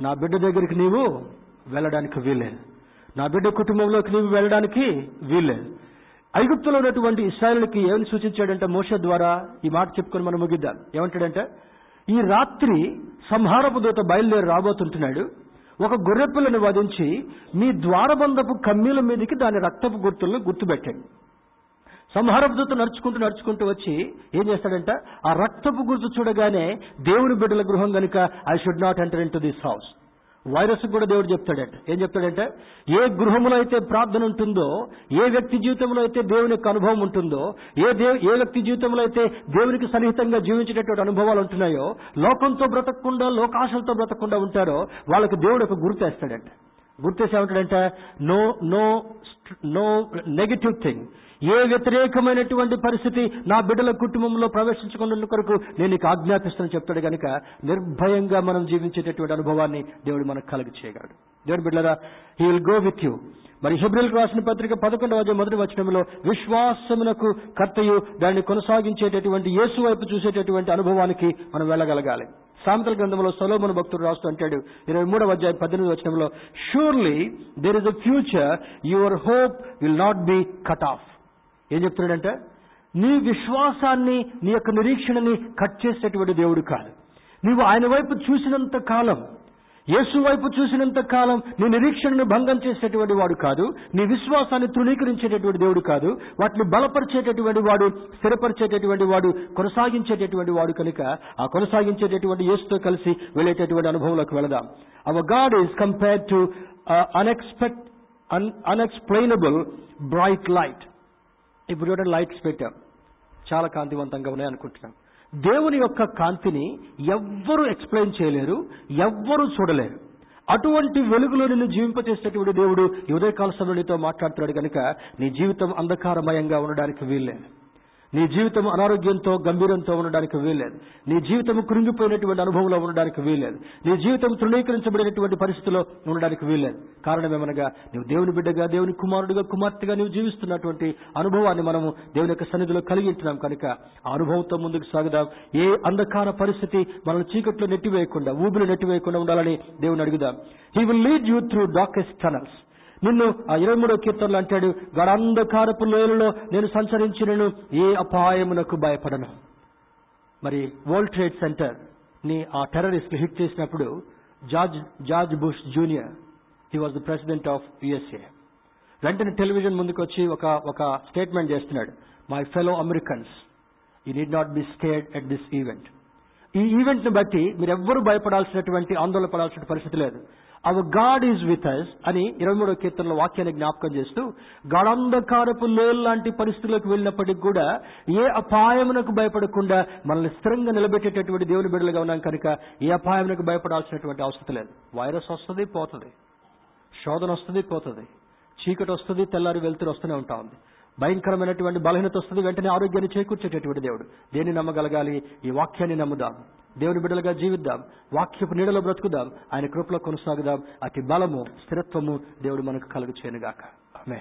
నా బిడ్డ దగ్గరికి నీవు వెళ్ళడానికి వీల్లేదు. నా బిడ్డ కుటుంబంలోకి నీవు వెళ్ళడానికి వీల్లేదు. ఐగుప్తులో ఉన్నటువంటి ఇస్రాయల్కి ఏమని సూచించాడంటే మోష ద్వారా? ఈ మాట చెప్పుకొని మనం ముగిద్దాం. ఏమంటాడంటే? ఈ రాత్రి సంహారపు దూత బయలుదేరి రాబోతుంటున్నాడు. ఒక గొర్రెపిల్లను వధించి మీ ద్వారబంధపు కమ్మీల మీదకి దాని రక్తపు గుర్తులను గుర్తుపెట్టాడు. సంహారపు దూత నడుచుకుంటూ నడుచుకుంటూ వచ్చి ఏం చేస్తాడంట? ఆ రక్తపు గుర్తు చూడగానే దేవుని బిడ్డల గృహం గనుక I should not enter into this house virus కూడా దేవుడు చెప్తాడంట. ఏం చెప్తాడంటే ఏ గృహంలో అయితే ప్రార్థన ఉంటుందో ఏ వ్యక్తి జీవితంలో అయితే దేవుని యొక్క అనుభవం ఉంటుందో ఏ దేవు ఏ వ్యక్తి జీవితంలో అయితే దేవునికి సన్నిహితంగా జీవించేటటువంటి అనుభవాలు ఉంటున్నాయో లోకంతో బ్రతకకుండా లోకాశలతో బ్రతకకుండా ఉంటారో వాళ్ళకి దేవుడు ఒక గుర్తేస్తాడంట గుర్తేసి ఏమంటాడంటే no no no negative thing ఏ వ్యతిరేకమైనటువంటి పరిస్థితి నా బిడ్డల కుటుంబంలో ప్రవేశించుకున్న కొరకు నేను నీకు ఆజ్ఞాపిస్తాను చెప్తాడు కనుక నిర్భయంగా మనం జీవించేటటువంటి అనుభవాన్ని దేవుడు మనకు కలిగి చేయగలడు. దేవుడు బిడ్డరా he will go with you మరి హెబ్రిల్ రాసిన పత్రిక పదకొండవ అధ్యాయం మొదటి వచనంలో విశ్వాసమునకు కర్తయు దాన్ని కొనసాగించేటటువంటి యేసు వైపు చూసేటటువంటి అనుభవానికి మనం వెళ్ళగలగాలి. సామెతల గ్రంథంలో సొలోమన్ భక్తుడు రాస్తూ అంటాడు ఇరవై మూడవ అధ్యాయం పద్దెనిమిది వచనంలో surely there is a future your hope will not be cut off ఏం చెప్తున్నాడంటే నీ విశ్వాసాన్ని నీ యొక్క నిరీక్షణని కట్ చేసేటువంటి దేవుడు కాదు. నీవు ఆయన వైపు చూసినంత కాలం యేసు వైపు చూసినంత కాలం నీ నిరీక్షణను భంగం చేసేటువంటి వాడు కాదు నీ విశ్వాసాన్ని తృణీకరించేటటువంటి దేవుడు కాదు వాటిని బలపరిచేటటువంటి వాడు స్థిరపరిచేటటువంటి వాడు కొనసాగించేటటువంటి వాడు కనుక ఆ కొనసాగించేటటువంటి యేసుతో కలిసి వెళ్ళేటటువంటి అనుభవంలోకి వెళదాం. Our God is compare to unexpect unexplainable bright light ఇప్పుడు చూడండి లైట్స్ పెట్టాం. చాలా కాంతివంతంగా ఉన్నాయి అనుకుంటున్నాం. దేవుని యొక్క కాంతిని ఎవ్వరు ఎక్స్ప్లెయిన్ చేయలేరు ఎవ్వరు చూడలేరు. అటువంటి వెలుగులో నిన్ను జీవింపచేసేటువంటి దేవుడు ఉదయకాల సమయంలో నీతో మాట్లాడుతున్నాడు కనుక నీ జీవితం అంధకారమయంగా ఉండడానికి వీల్లేదు. నీ జీవితం అనారోగ్యంతో గంభీరంతో ఉండడానికి వీల్లేదు. నీ జీవితం కృంగిపోయినటువంటి అనుభవంలో ఉండడానికి వీల్లేదు. నీ జీవితం తృణీకరించబడినటువంటి పరిస్థితిలో ఉండడానికి వీల్లేదు. కారణం ఏమనగా నువ్వు దేవుని బిడ్డగా దేవుని కుమారుడిగా కుమార్తెగా నువ్వు జీవిస్తున్నటువంటి అనుభవాన్ని మనము దేవుని యొక్క సన్నిధిలో కలిగి ఉంటున్నాం. కనుక ఆ అనుభవంతో ముందుకు సాగుదాం. ఏ అంధకార పరిస్థితి మనల్ని చీకట్లో నెట్టివేయకుండా ఊబిలో నెట్టివేయకుండా ఉండాలని దేవుని అడుగుదాం. He will lead you through darkest tunnels నిన్ను ఆ ఇరవై మూడో కీర్తనలు అంటాడు గడంధకారపు లోయలలో నేను సంచరించినను ఏ అపాయమునకు భయపడను. మరి వరల్డ్ ట్రేడ్ సెంటర్ని ఆ టెర్రరిస్ట్ హిట్ చేసినప్పుడు George George Bush junior he was the president of USA వెంటనే టెలివిజన్ ముందుకు వచ్చి ఒక ఒక స్టేట్మెంట్ చేస్తున్నాడు my fellow Americans you need not be scared at this event ఈ ఈవెంట్ను బట్టి మీరు ఎవ్వరూ భయపడాల్సినటువంటి ఆందోళన పడాల్సిన పరిస్థితి లేదు. Our God is with us అని ఇరవై మూడో కీర్తనలో వాక్యాన్ని జ్ఞాపకం చేస్తూ గాఢంధకారపు లోల్ లాంటి పరిస్థితులకు వెళ్ళినప్పటికీ కూడా ఏ అపాయమునకు భయపడకుండా మనల్ని స్థిరంగా నిలబెట్టేటటువంటి దేవుని బిడ్డలుగా ఉన్నాం కనుక ఏ అపాయమునకు భయపడాల్సినటువంటి అవసరం లేదు. వైరస్ వస్తుంది పోతుంది. శోధన వస్తుంది పోతుంది. చీకటి వస్తుంది తెల్లారి వెళ్తురు వస్తూనే ఉంటా ఉంది. భయంకరమైనటువంటి బలహీనత వస్తుంది వెంటనే ఆరోగ్యాన్ని చేకూర్చేటటువంటి దేవుడు. దేన్ని నమ్మగలగాలి? ఈ వాక్యాన్ని నమ్ముదాం దేవుని బిడ్డలుగా జీవిద్దాం. వాక్యపు నీడలో బ్రతుకుదాం. ఆయన కృపలో కొనసాగుదాం. అతి బలము స్థిరత్వము దేవుడు మనకు కలుగు చేయనుగాక ఆమె